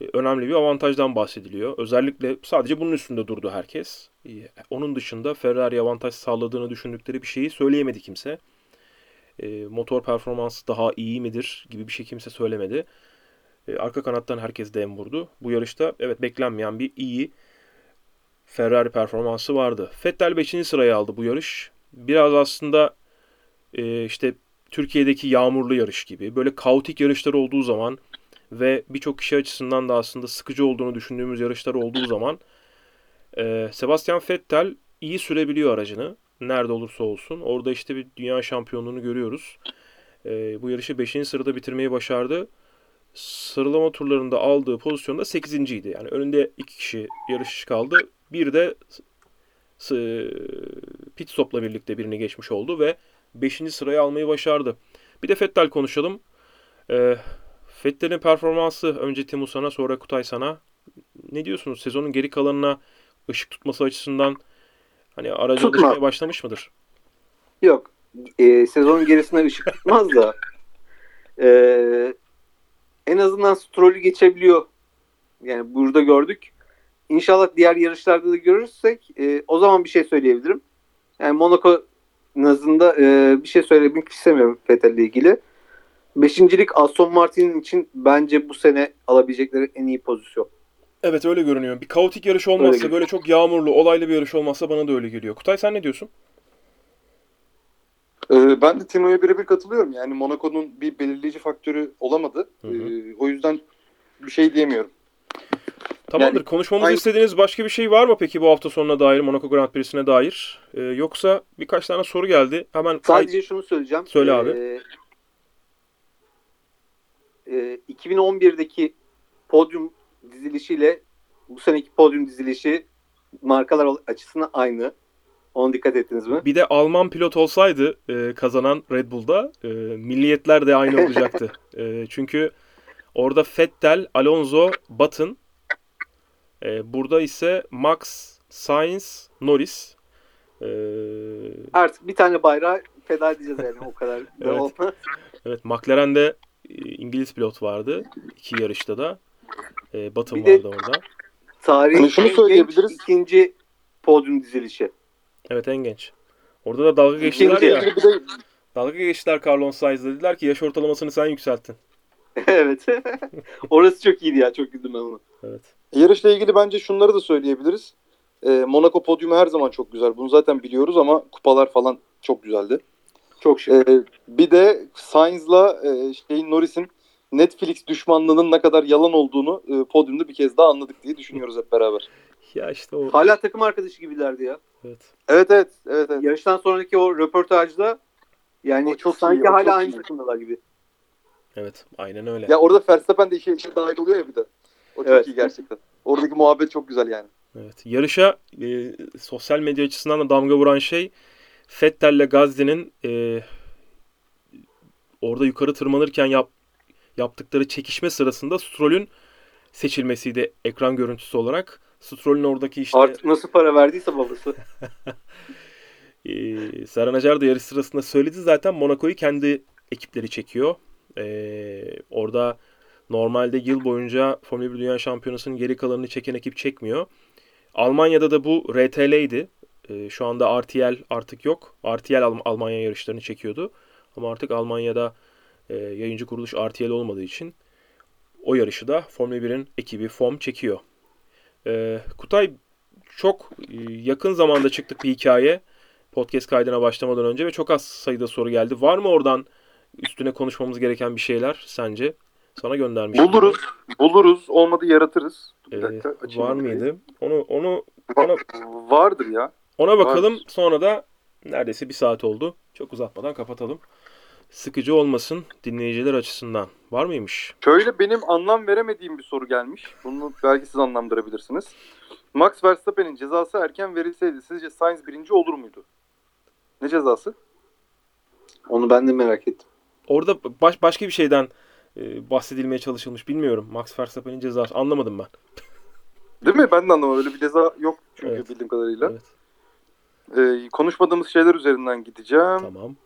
e, önemli bir avantajdan bahsediliyor. Özellikle sadece bunun üstünde durdu herkes. E, Onun dışında Ferrari avantaj sağladığını düşündükleri bir şeyi söyleyemedi kimse. E, motor performansı daha iyi midir gibi bir şey kimse söylemedi. Arka kanattan herkes dem vurdu. Bu yarışta evet beklenmeyen bir iyi Ferrari performansı vardı. Vettel 5. sırayı aldı bu yarış. Biraz aslında işte Türkiye'deki yağmurlu yarış gibi böyle kaotik yarışlar olduğu zaman ve birçok kişi açısından da aslında sıkıcı olduğunu düşündüğümüz yarışlar olduğu zaman e, Sebastian Vettel iyi sürebiliyor aracını. Nerede olursa olsun. Orada işte bir dünya şampiyonluğunu görüyoruz. E, bu yarışı 5. sırada bitirmeyi başardı. Sıralama turlarında aldığı pozisyonda 8. idi. Yani önünde iki kişi yarış kaldı. Bir de pit stopla birlikte birini geçmiş oldu ve 5. sırayı almayı başardı. Bir de Vettel konuşalım. E, Vettel'in performansı önce Temu sana sonra Kutay sana. Ne diyorsunuz? Sezonun geri kalanına ışık tutması açısından hani araca Tutma. alışmaya başlamış mıdır? Yok. E, sezonun gerisine ışık tutmaz da e, en azından Stroll'ü geçebiliyor. Yani burada gördük. İnşallah diğer yarışlarda da görürsek e, o zaman bir şey söyleyebilirim. Yani Monaco nazında e, bir şey söylemek istemiyorum Vettel'le ilgili. Beşincilik Aston Martin için bence bu sene alabilecekleri en iyi pozisyon. Evet öyle görünüyor. Bir kaotik yarış olmazsa Öyle böyle çok yağmurlu, olaylı bir yarış olmazsa bana da öyle geliyor. Kutay sen ne diyorsun? Ee, ben de Timo'ya birebir katılıyorum. Yani Monaco'nun bir belirleyici faktörü olamadı. Hı hı. Ee, o yüzden bir şey diyemiyorum. Tamamdır. Yani- Konuşmamızı Aynı- istediğiniz başka bir şey var mı peki bu hafta sonuna dair, Monaco Grand Prix'sine dair? Ee, yoksa birkaç tane soru geldi. Hemen Sadece şunu söyleyeceğim. Söyle abi. Ee, e, 2011'deki podyum dizilişiyle bu seneki podyum dizilişi markalar açısından aynı. Ona dikkat ettiniz mi? bir de Alman pilot olsaydı e, kazanan Red Bull'da e, milliyetler de aynı olacaktı. E, çünkü orada Vettel, Alonso, Button e, burada ise Max, Sainz, Norris e, Artık bir tane bayrağı feda edeceğiz yani o kadar da Evet. Evet McLaren'de e, İngiliz pilot vardı iki yarışta da. E, Button Bir de- vardı orada. Tarihin Hani şunu en genç söyleyebiliriz. ikinci podyum dizilişi. Evet en genç. Orada da dalga geçtiler İkinci. ya. Bir Dalga geçtiler Carlos Sainz'le dediler ki yaş ortalamasını sen yükselttin. evet. Orası çok iyiydi ya. Çok güldüm ben ona. Evet. Yarışla ilgili bence şunları da söyleyebiliriz. E, Monaco podyumu her zaman çok güzel. Bunu zaten biliyoruz ama kupalar falan çok güzeldi. Çok şık. E, bir de Sainz'la e, şeyin Norris'in Netflix düşmanlığının ne kadar yalan olduğunu e, podyumda bir kez daha anladık diye düşünüyoruz hep beraber. Ya işte o. Hala takım arkadaşı gibilerdi ya. Evet. Evet evet evet. evet. Yarıştan sonraki o röportajda yani O çok sanki iyi, hala çok aynı iyi. takımdalar gibi. Evet. Aynen öyle. Ya orada Verstappen de işe, işe dahil oluyor ya bir de. O çok Evet. iyi gerçekten. Oradaki muhabbet çok güzel yani. Evet. Yarışa e, sosyal medya açısından da damga vuran şey Fettel'le Gazli'nin e, orada yukarı tırmanırken yap, yaptıkları çekişme sırasında Stroll'ün seçilmesiydi ekran görüntüsü olarak. Stroll'ün oradaki işte Artık nasıl para verdiyse babası. e, Serhan Acar da yarış sırasında söyledi zaten Monaco'yu kendi ekipleri çekiyor. E, orada normalde yıl boyunca Formula 1 Dünya Şampiyonası'nın geri kalanını çeken ekip çekmiyor. Almanya'da da bu RTL'ydi. E, şu anda RTL artık yok. RTL Alm- Almanya yarışlarını çekiyordu. Ama artık Almanya'da e, yayıncı kuruluş RTL olmadığı için o yarışı da Formula 1'in ekibi FOM çekiyor. E, Kutay çok e, yakın zamanda çıktık bir hikaye podcast kaydına başlamadan önce ve çok az sayıda soru geldi. Var mı oradan üstüne konuşmamız gereken bir şeyler sence? Sana göndermiştim. Buluruz. Buluruz. Olmadı yaratırız. Bir Ee, dakika, var bakayım. mıydı? Onu onu Va- Vardır ya. ona bakalım. Vardır. Sonra da neredeyse bir saat oldu. Çok uzatmadan kapatalım. Sıkıcı olmasın dinleyiciler açısından. Var mıymış? Şöyle benim anlam veremediğim bir soru gelmiş. Bunu belki siz anlamdırabilirsiniz. Max Verstappen'in cezası erken verilseydi sizce Sainz birinci olur muydu? Ne cezası? Onu ben de merak ettim. Orada baş, başka bir şeyden e, bahsedilmeye çalışılmış. Bilmiyorum. Max Verstappen'in cezası. Anlamadım ben. Değil mi? Ben de anlamadım. Öyle bir ceza yok çünkü Evet. bildiğim kadarıyla. Evet. Ee, konuşmadığımız şeyler üzerinden gideceğim. Tamam.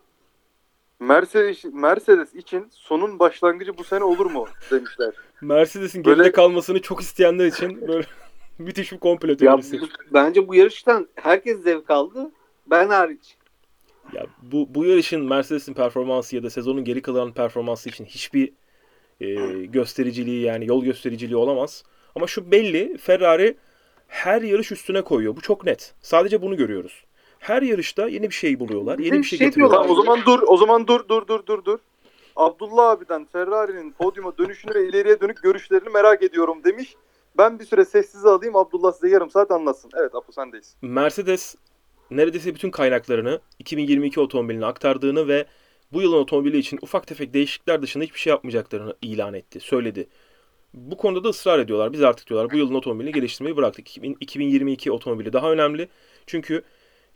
Mercedes, Mercedes için sonun başlangıcı bu sene olur mu demişler. Mercedes'in Böyle- geride kalmasını çok isteyenler için böyle müthiş bir komplo teorisi. bence bu yarıştan herkes zevk aldı. Ben hariç. Ya bu bu yarışın Mercedes'in performansı ya da sezonun geri kalan performansı için hiçbir e, göstericiliği yani yol göstericiliği olamaz. Ama şu belli Ferrari her yarış üstüne koyuyor. Bu çok net. Sadece bunu görüyoruz. Her yarışta yeni bir şey buluyorlar. Yeni bir şey, şey getiriyorlar. Tamam o zaman dur, o zaman dur, dur, dur, dur, dur. Abdullah abiden Ferrari'nin podyuma dönüşünü ve ileriye dönük görüşlerini merak ediyorum demiş. Ben bir süre sessiz alayım Abdullah size yarım saat anlatsın. Evet Apo sendeyiz. Mercedes neredeyse bütün kaynaklarını 2022 otomobiline aktardığını ve bu yılın otomobili için ufak tefek değişiklikler dışında hiçbir şey yapmayacaklarını ilan etti, söyledi. Bu konuda da ısrar ediyorlar. Biz artık diyorlar bu yılın otomobilini geliştirmeyi bıraktık. 2000 2022 otomobili daha önemli. Çünkü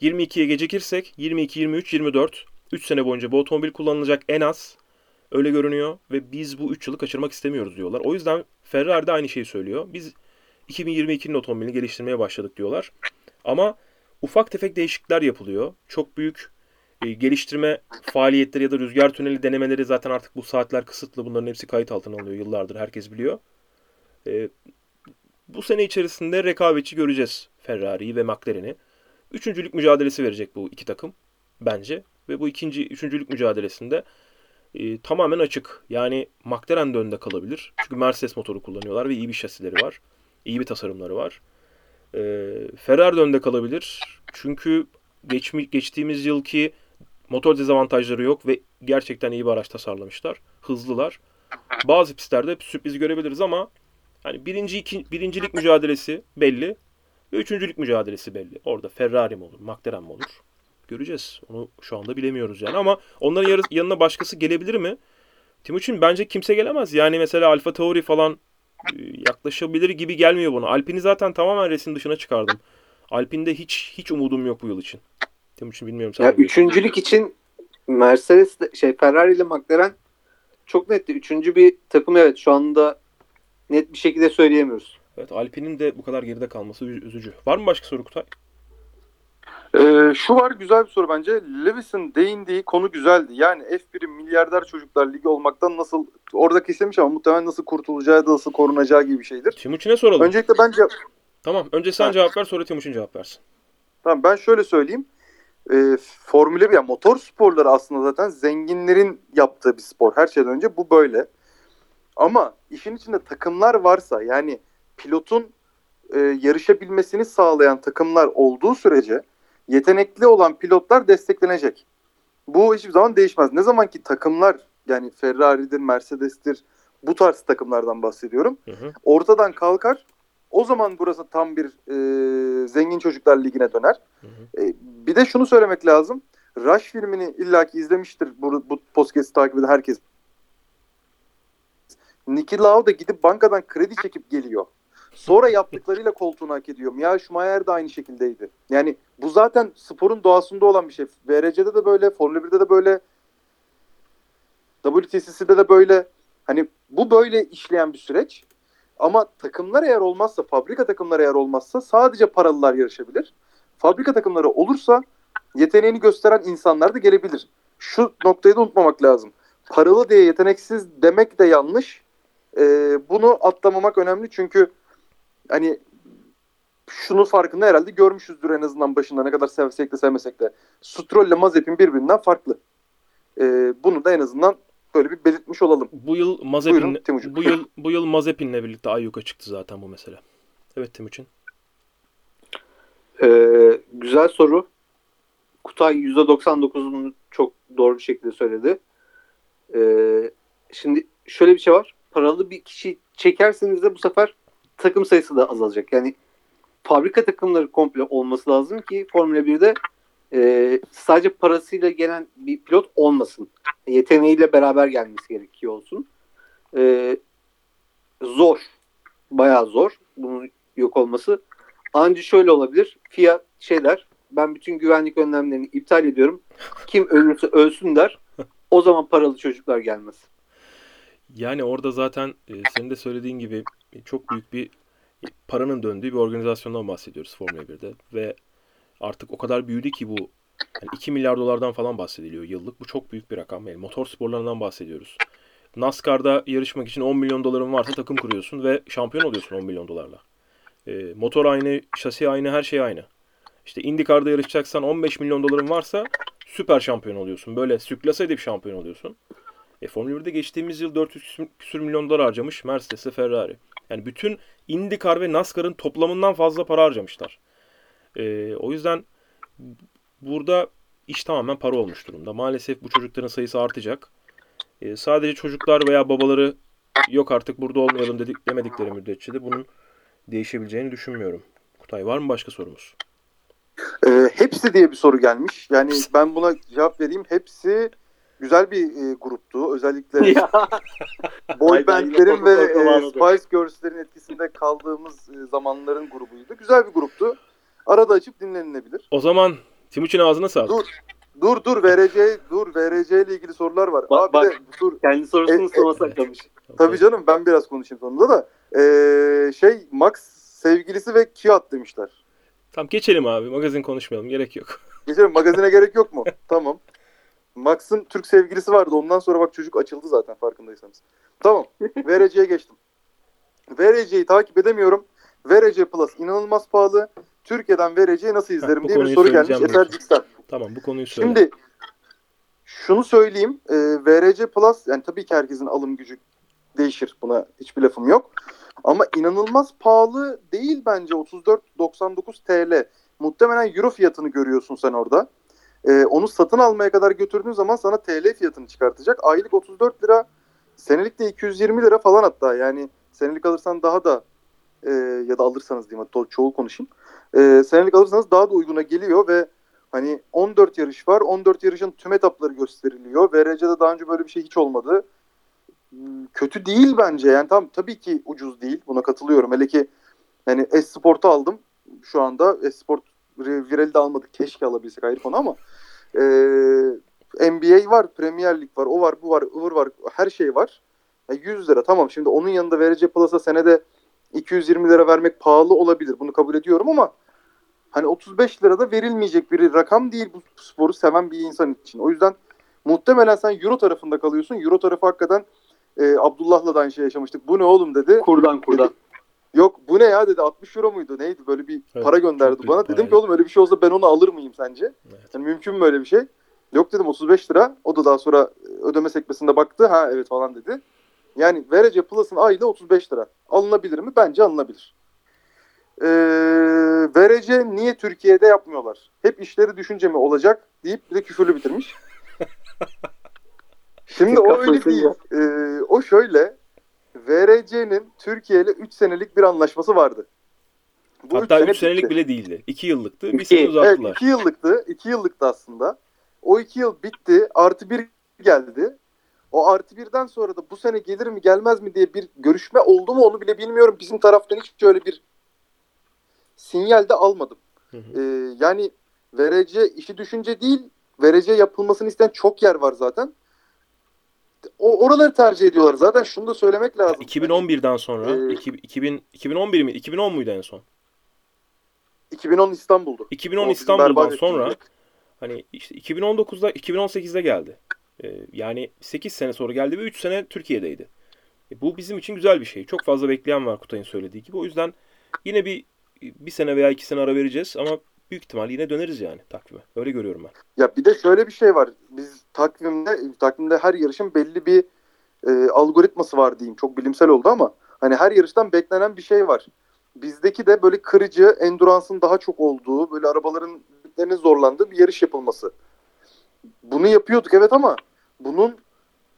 22'ye gecikirsek 22, 23, 24 3 sene boyunca bu otomobil kullanılacak en az. Öyle görünüyor ve biz bu 3 yılı kaçırmak istemiyoruz diyorlar. O yüzden Ferrari de aynı şeyi söylüyor. Biz 2022'nin otomobilini geliştirmeye başladık diyorlar. Ama ufak tefek değişiklikler yapılıyor. Çok büyük e, geliştirme faaliyetleri ya da rüzgar tüneli denemeleri zaten artık bu saatler kısıtlı. Bunların hepsi kayıt altına alınıyor yıllardır. Herkes biliyor. E, bu sene içerisinde rekabetçi göreceğiz Ferrari'yi ve McLaren'i. Üçüncülük mücadelesi verecek bu iki takım bence. Ve bu ikinci, üçüncülük mücadelesinde e, tamamen açık. Yani McLaren de önde kalabilir. Çünkü Mercedes motoru kullanıyorlar ve iyi bir şasileri var. İyi bir tasarımları var. E, Ferrari de önde kalabilir. Çünkü geçmi, geçtiğimiz yılki motor dezavantajları yok ve gerçekten iyi bir araç tasarlamışlar. Hızlılar. Bazı pistlerde sürpriz görebiliriz ama hani birinci, iki, birincilik mücadelesi belli ve üçüncülük mücadelesi belli. Orada Ferrari mi olur, McLaren mi olur? Göreceğiz. Onu şu anda bilemiyoruz yani ama onların yarı- yanına başkası gelebilir mi? Timuçin bence kimse gelemez. Yani mesela Alfa Tauri falan e, yaklaşabilir gibi gelmiyor bana. Alpine'i zaten tamamen resim dışına çıkardım. Alpine'de hiç hiç umudum yok bu yıl için. Timuçin bilmiyorum sen Ya üçüncülük için Mercedes de- şey Ferrari ile McLaren çok netti. Üçüncü bir takım evet şu anda net bir şekilde söyleyemiyoruz. Evet Alpine'in de bu kadar geride kalması üz- üzücü. Var mı başka soru Kutay? Ee, şu var güzel bir soru bence. Lewis'in değindiği konu güzeldi. Yani F1'in milyarder çocuklar ligi olmaktan nasıl orada kesilmiş ama muhtemelen nasıl kurtulacağı da nasıl korunacağı gibi bir şeydir. Timuçin'e soralım. Öncelikle bence Tamam. Önce sen Ha. cevap ver sonra Timuçin cevap versin. Tamam ben şöyle söyleyeyim. Ee, Formula 1 yani motor sporları aslında zaten zenginlerin yaptığı bir spor. Her şeyden önce bu böyle. Ama işin içinde takımlar varsa yani pilotun e, yarışabilmesini sağlayan takımlar olduğu sürece yetenekli olan pilotlar desteklenecek. Bu hiçbir zaman değişmez. Ne zaman ki takımlar yani Ferrari'dir, Mercedes'tir bu tarz takımlardan bahsediyorum. Hı hı. Ortadan kalkar. O zaman burası tam bir e, zengin çocuklar ligine döner. Hı hı. E, bir de şunu söylemek lazım. Rush filmini illaki izlemiştir bu, bu podcast'i takip eden herkes. Niki Lauda gidip bankadan kredi çekip geliyor. Sonra yaptıklarıyla koltuğunu hak ediyor. Mia Schumacher de aynı şekildeydi. Yani bu zaten sporun doğasında olan bir şey. VRC'de de böyle, Formula 1'de de böyle, WTCC'de de böyle. Hani bu böyle işleyen bir süreç. Ama takımlar eğer olmazsa, fabrika takımları eğer olmazsa sadece paralılar yarışabilir. Fabrika takımları olursa yeteneğini gösteren insanlar da gelebilir. Şu noktayı da unutmamak lazım. Paralı diye yeteneksiz demek de yanlış. Ee, bunu atlamamak önemli çünkü hani şunu farkında herhalde görmüşüzdür en azından başında ne kadar sevsek de sevmesek de. Stroll ile Mazepin birbirinden farklı. Ee, bunu da en azından böyle bir belirtmiş olalım. Bu yıl Mazepin bu yıl bu yıl Mazepin'le birlikte ayyuka çıktı zaten bu mesele. Evet Timuçin. Ee, güzel soru. Kutay %99'unu çok doğru bir şekilde söyledi. Ee, şimdi şöyle bir şey var. Paralı bir kişi çekerseniz de bu sefer takım sayısı da azalacak. Yani fabrika takımları komple olması lazım ki Formula 1'de e, sadece parasıyla gelen bir pilot olmasın. Yeteneğiyle beraber gelmesi gerekiyor olsun. Ee, zor. Bayağı zor. Bunun yok olması. Anca şöyle olabilir. FIA şey der. Ben bütün güvenlik önlemlerini iptal ediyorum. Kim ölürse ölsün der. O zaman paralı çocuklar gelmez. Yani orada zaten e, senin de söylediğin gibi e, çok büyük bir paranın döndüğü bir organizasyondan bahsediyoruz Formula 1'de ve artık o kadar büyüdü ki bu yani 2 milyar dolardan falan bahsediliyor yıllık. Bu çok büyük bir rakam. Yani motor sporlarından bahsediyoruz. NASCAR'da yarışmak için 10 milyon doların varsa takım kuruyorsun ve şampiyon oluyorsun 10 milyon dolarla. E, motor aynı, şasi aynı, her şey aynı. İşte IndyCar'da yarışacaksan 15 milyon doların varsa süper şampiyon oluyorsun. Böyle süklase edip şampiyon oluyorsun. E, Formula 1'de geçtiğimiz yıl 400 küsür- milyon dolar harcamış Mercedes ve Ferrari. Yani bütün IndyCar ve NASCAR'ın toplamından fazla para harcamışlar. E, o yüzden burada iş tamamen para olmuş durumda. Maalesef bu çocukların sayısı artacak. E, sadece çocuklar veya babaları yok artık burada olmayalım dedik demedikleri müddetçe de bunun değişebileceğini düşünmüyorum. Kutay var mı başka sorumuz? Ee, hepsi diye bir soru gelmiş. Yani ben buna cevap vereyim. Hepsi güzel bir e, gruptu. Özellikle boy bandlerin ve e. Spice Girls'lerin etkisinde kaldığımız e, zamanların grubuydu. Güzel bir gruptu. Arada açıp dinlenilebilir. O zaman Timuçin ağzına sağlık. Dur. Dur dur VRC dur VRC ile ilgili sorular var. Bak, Abi bak. de dur. Kendi sorusunu E, e, sona saklamış. Tabii canım ben biraz konuşayım sonunda da. Ee, şey Max sevgilisi ve Kiat demişler. Tamam geçelim abi. Magazin konuşmayalım. Gerek yok. Geçelim magazine gerek yok mu? tamam. Max'ın Türk sevgilisi vardı. Ondan sonra bak çocuk açıldı zaten farkındaysanız. Tamam. VRC'ye geçtim. VRC'yi takip edemiyorum. VRC Plus inanılmaz pahalı. Türkiye'den VRC'yi nasıl izlerim bu diye bir soru gelmiş söyleyeceğim Eser diyorsun. Cix'ten. Tamam bu konuyu söyle. Şimdi şunu söyleyeyim. E, VRC Plus yani tabii ki herkesin alım gücü değişir. Buna hiçbir lafım yok. Ama inanılmaz pahalı değil bence 34.99 TL. Muhtemelen euro fiyatını görüyorsun sen orada. E, onu satın almaya kadar götürdüğün zaman sana TL fiyatını çıkartacak. Aylık 34 lira, senelik de 220 lira falan hatta. Yani senelik alırsan daha da e, ya da alırsanız diyeyim hatta çoğul konuşayım. E, senelik alırsanız daha da uyguna geliyor ve Hani 14 yarış var. 14 yarışın tüm etapları gösteriliyor. VRC'de daha önce böyle bir şey hiç olmadı. Hmm, Kötü değil bence. Yani tam tabii ki ucuz değil. Buna katılıyorum. Hele ki yani Esport'u aldım şu anda. Esport Viral'i de almadık. Keşke alabilsek ayrı konu ama ee, NBA var, Premier Lig var, o var, bu var, ıvır var. Her şey var. E, 100 lira tamam. Şimdi onun yanında VRC Plus'a senede 220 lira vermek pahalı olabilir. Bunu kabul ediyorum ama hani 35 lirada verilmeyecek bir rakam değil bu sporu seven bir insan için. O yüzden muhtemelen sen Euro tarafında kalıyorsun. Euro tarafı hakikaten e, Abdullah'la da aynı şey yaşamıştık. Bu ne oğlum dedi. Kurdan kurdan. Yok bu ne ya dedi 60 euro muydu neydi böyle bir Evet, para gönderdi bana. para Dedim ki oğlum öyle bir şey olsa ben onu alır mıyım sence? Evet. Yani mümkün mü böyle bir şey? Yok dedim 35 lira. O da daha sonra ödeme sekmesinde baktı. Ha evet falan dedi. Yani VRC Plus'ın aylığı 35 lira. Alınabilir mi? Bence alınabilir. E, VRC niye Türkiye'de yapmıyorlar? Hep işleri düşünce mi olacak deyip bir de küfürlü bitirmiş. Şimdi o öyle değil. E, o şöyle VRC'nin Türkiye ile 3 senelik bir anlaşması vardı. Bu Hatta 3 sene senelik bitti. bile değildi. 2 yıllıktı. Bir sene uzattılar. Evet 2 yıllıktı. 2 yıllıktı aslında. O 2 yıl bitti. Artı 1 geldi. O artı birden sonra da bu sene gelir mi gelmez mi diye bir görüşme oldu mu onu bile bilmiyorum. Bizim taraftan hiç öyle bir sinyal de almadım. Hı hı. Ee, yani verece işi düşünce değil verece yapılmasını isteyen çok yer var zaten. O oraları tercih ediyorlar. Zaten şunu da söylemek lazım. 2011'den sonra ee, 2000 2011 mi? 2010 muydu en son? 2010 İstanbul'du. 2010 İstanbul'dan sonra hani işte 2019'da 2018'de geldi. Ee, yani 8 sene sonra geldi ve 3 sene Türkiye'deydi. E, bu bizim için güzel bir şey. Çok fazla bekleyen var Kutay'ın söylediği gibi. O yüzden yine bir bir sene veya iki sene ara vereceğiz ama büyük ihtimal yine döneriz yani takvime. Öyle görüyorum ben. Ya bir de şöyle bir şey var. Biz takvimde takvimde her yarışın belli bir e, algoritması var diyeyim. Çok bilimsel oldu ama hani her yarıştan beklenen bir şey var. Bizdeki de böyle kırıcı, enduransın daha çok olduğu, böyle arabaların zorlandığı bir yarış yapılması. Bunu yapıyorduk evet ama bunun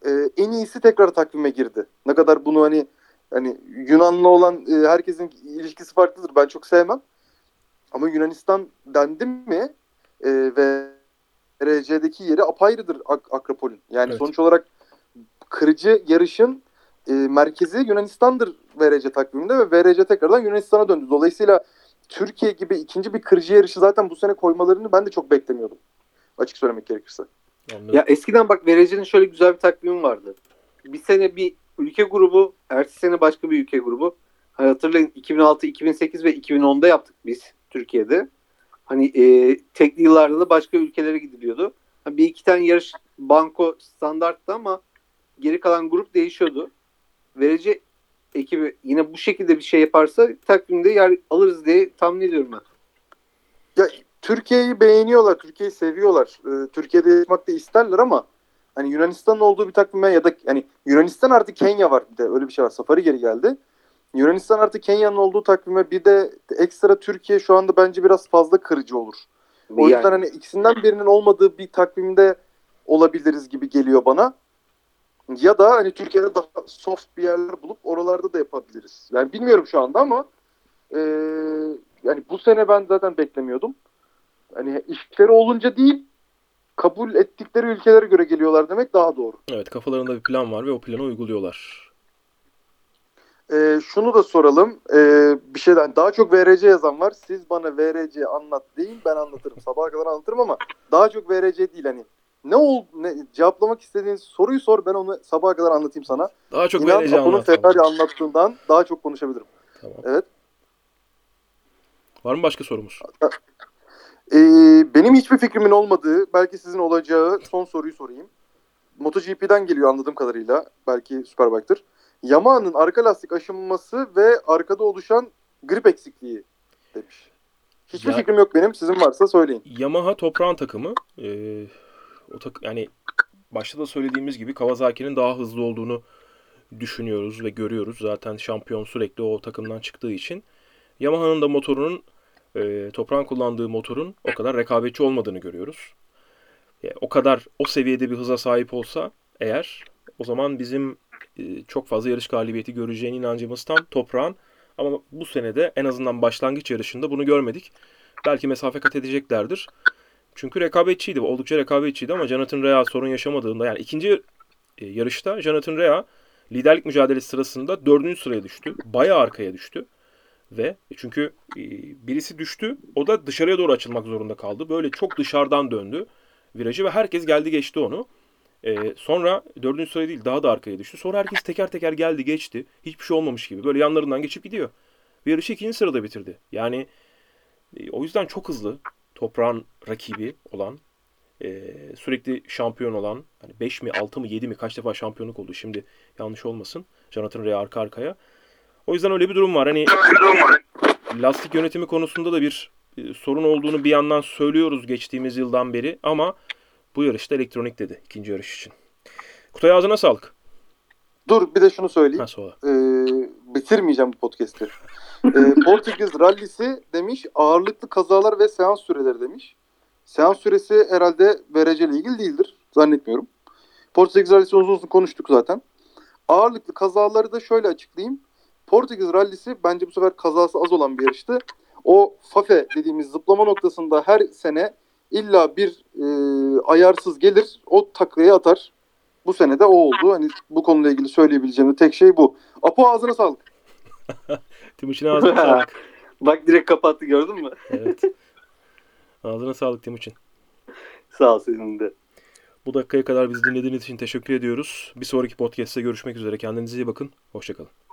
e, en iyisi tekrar takvime girdi. Ne kadar bunu hani hani Yunanlı olan e, herkesin ilişkisi farklıdır. Ben çok sevmem. Ama Yunanistan dendim mi e, ve RC'deki yeri apayrıdır Ak- Akropol'ün. Yani evet. sonuç olarak kırıcı yarışın e, merkezi Yunanistan'dır VRC takviminde ve VRC tekrardan Yunanistan'a döndü. Dolayısıyla Türkiye gibi ikinci bir kırıcı yarışı zaten bu sene koymalarını ben de çok beklemiyordum. Açık söylemek gerekirse. Anladım. Ya eskiden bak VRC'nin şöyle güzel bir takvimi vardı. Bir sene bir ülke grubu, ertesi sene başka bir ülke grubu. Hani hatırlayın 2006, 2008 ve 2010'da yaptık biz Türkiye'de. Hani e, tekli yıllarda da başka ülkelere gidiliyordu. Hani bir iki tane yarış banko standarttı ama geri kalan grup değişiyordu. Verici ekibi yine bu şekilde bir şey yaparsa takvimde yer alırız diye tahmin ediyorum ben. Ya Türkiye'yi beğeniyorlar, Türkiye'yi seviyorlar. Ee, Türkiye'de yaşamak da isterler ama hani Yunanistan'ın olduğu bir takvime ya da hani Yunanistan artı Kenya var bir de öyle bir şey var. Safari geri geldi. Yunanistan artı Kenya'nın olduğu takvime bir de ekstra Türkiye şu anda bence biraz fazla kırıcı olur. O yani. yüzden hani ikisinden birinin olmadığı bir takvimde olabiliriz gibi geliyor bana. Ya da hani Türkiye'de daha soft bir yerler bulup oralarda da yapabiliriz. Yani bilmiyorum şu anda ama e, yani bu sene ben zaten beklemiyordum. Hani işleri olunca değil kabul ettikleri ülkelere göre geliyorlar demek daha doğru. Evet kafalarında bir plan var ve o planı uyguluyorlar. Ee, şunu da soralım. Ee, bir şeyden daha çok VRC yazan var. Siz bana VRC anlat deyin ben anlatırım. Sabaha kadar anlatırım ama daha çok VRC değil hani. Ne oldu? Ne, cevaplamak istediğiniz soruyu sor ben onu sabaha kadar anlatayım sana. Daha çok İnan, VRC anlat. Ferrari anlattığından daha çok konuşabilirim. Tamam. Evet. Var mı başka sorumuz? Ee, benim hiçbir fikrimin olmadığı, belki sizin olacağı son soruyu sorayım. MotoGP'den geliyor anladığım kadarıyla. Belki Superbike'tır. Yamaha'nın arka lastik aşınması ve arkada oluşan grip eksikliği demiş. Hiçbir ya, fikrim yok benim. Sizin varsa söyleyin. Yamaha toprağın takımı. Ee, o tak yani başta da söylediğimiz gibi Kawasaki'nin daha hızlı olduğunu düşünüyoruz ve görüyoruz. Zaten şampiyon sürekli o takımdan çıktığı için. Yamaha'nın da motorunun e, toprağın kullandığı motorun o kadar rekabetçi olmadığını görüyoruz. E, o kadar o seviyede bir hıza sahip olsa eğer o zaman bizim e, çok fazla yarış galibiyeti göreceğine inancımız tam toprağın. Ama bu senede en azından başlangıç yarışında bunu görmedik. Belki mesafe kat edeceklerdir. Çünkü rekabetçiydi. Oldukça rekabetçiydi ama Jonathan Rea sorun yaşamadığında yani ikinci e, yarışta Jonathan Rea liderlik mücadelesi sırasında dördüncü sıraya düştü. Bayağı arkaya düştü. Ve çünkü e, birisi düştü o da dışarıya doğru açılmak zorunda kaldı. Böyle çok dışarıdan döndü virajı ve herkes geldi geçti onu. Ee, sonra dördüncü sıraya değil daha da arkaya düştü. Sonra herkes teker teker geldi geçti. Hiçbir şey olmamış gibi. Böyle yanlarından geçip gidiyor. Ve yarışı ikinci sırada bitirdi. Yani e, o yüzden çok hızlı. Toprağın rakibi olan e, sürekli şampiyon olan hani 5 mi 6 mı 7 mi kaç defa şampiyonluk oldu şimdi yanlış olmasın. Jonathan Rea arka arkaya. O yüzden öyle bir durum var. Hani lastik yönetimi konusunda da bir e, sorun olduğunu bir yandan söylüyoruz geçtiğimiz yıldan beri ama bu yarışta elektronik dedi ikinci yarış için. Kutay ağzına sağlık. Dur bir de şunu söyleyeyim. Ha, sonra. Ee, bitirmeyeceğim bu podcast'i. Ee, Portekiz rallisi demiş ağırlıklı kazalar ve seans süreleri demiş. Seans süresi herhalde vereceyle ilgili değildir. Zannetmiyorum. Portekiz rallisi uzun uzun konuştuk zaten. Ağırlıklı kazaları da şöyle açıklayayım. Portekiz rallisi bence bu sefer kazası az olan bir yarıştı. O fafe dediğimiz zıplama noktasında her sene illa bir e, ayarsız gelir o taklaya atar. Bu sene de o oldu. Hani bu konuyla ilgili söyleyebileceğim tek şey bu. Apo ağzına sağlık. Timuçin ağzına sağlık. Bak direkt kapattı gördün mü? Evet. Ağzına sağlık Timuçin. Sağ ol senin de. Bu dakikaya kadar bizi dinlediğiniz için teşekkür ediyoruz. Bir sonraki podcast'te görüşmek üzere. Kendinize iyi bakın. Hoşçakalın.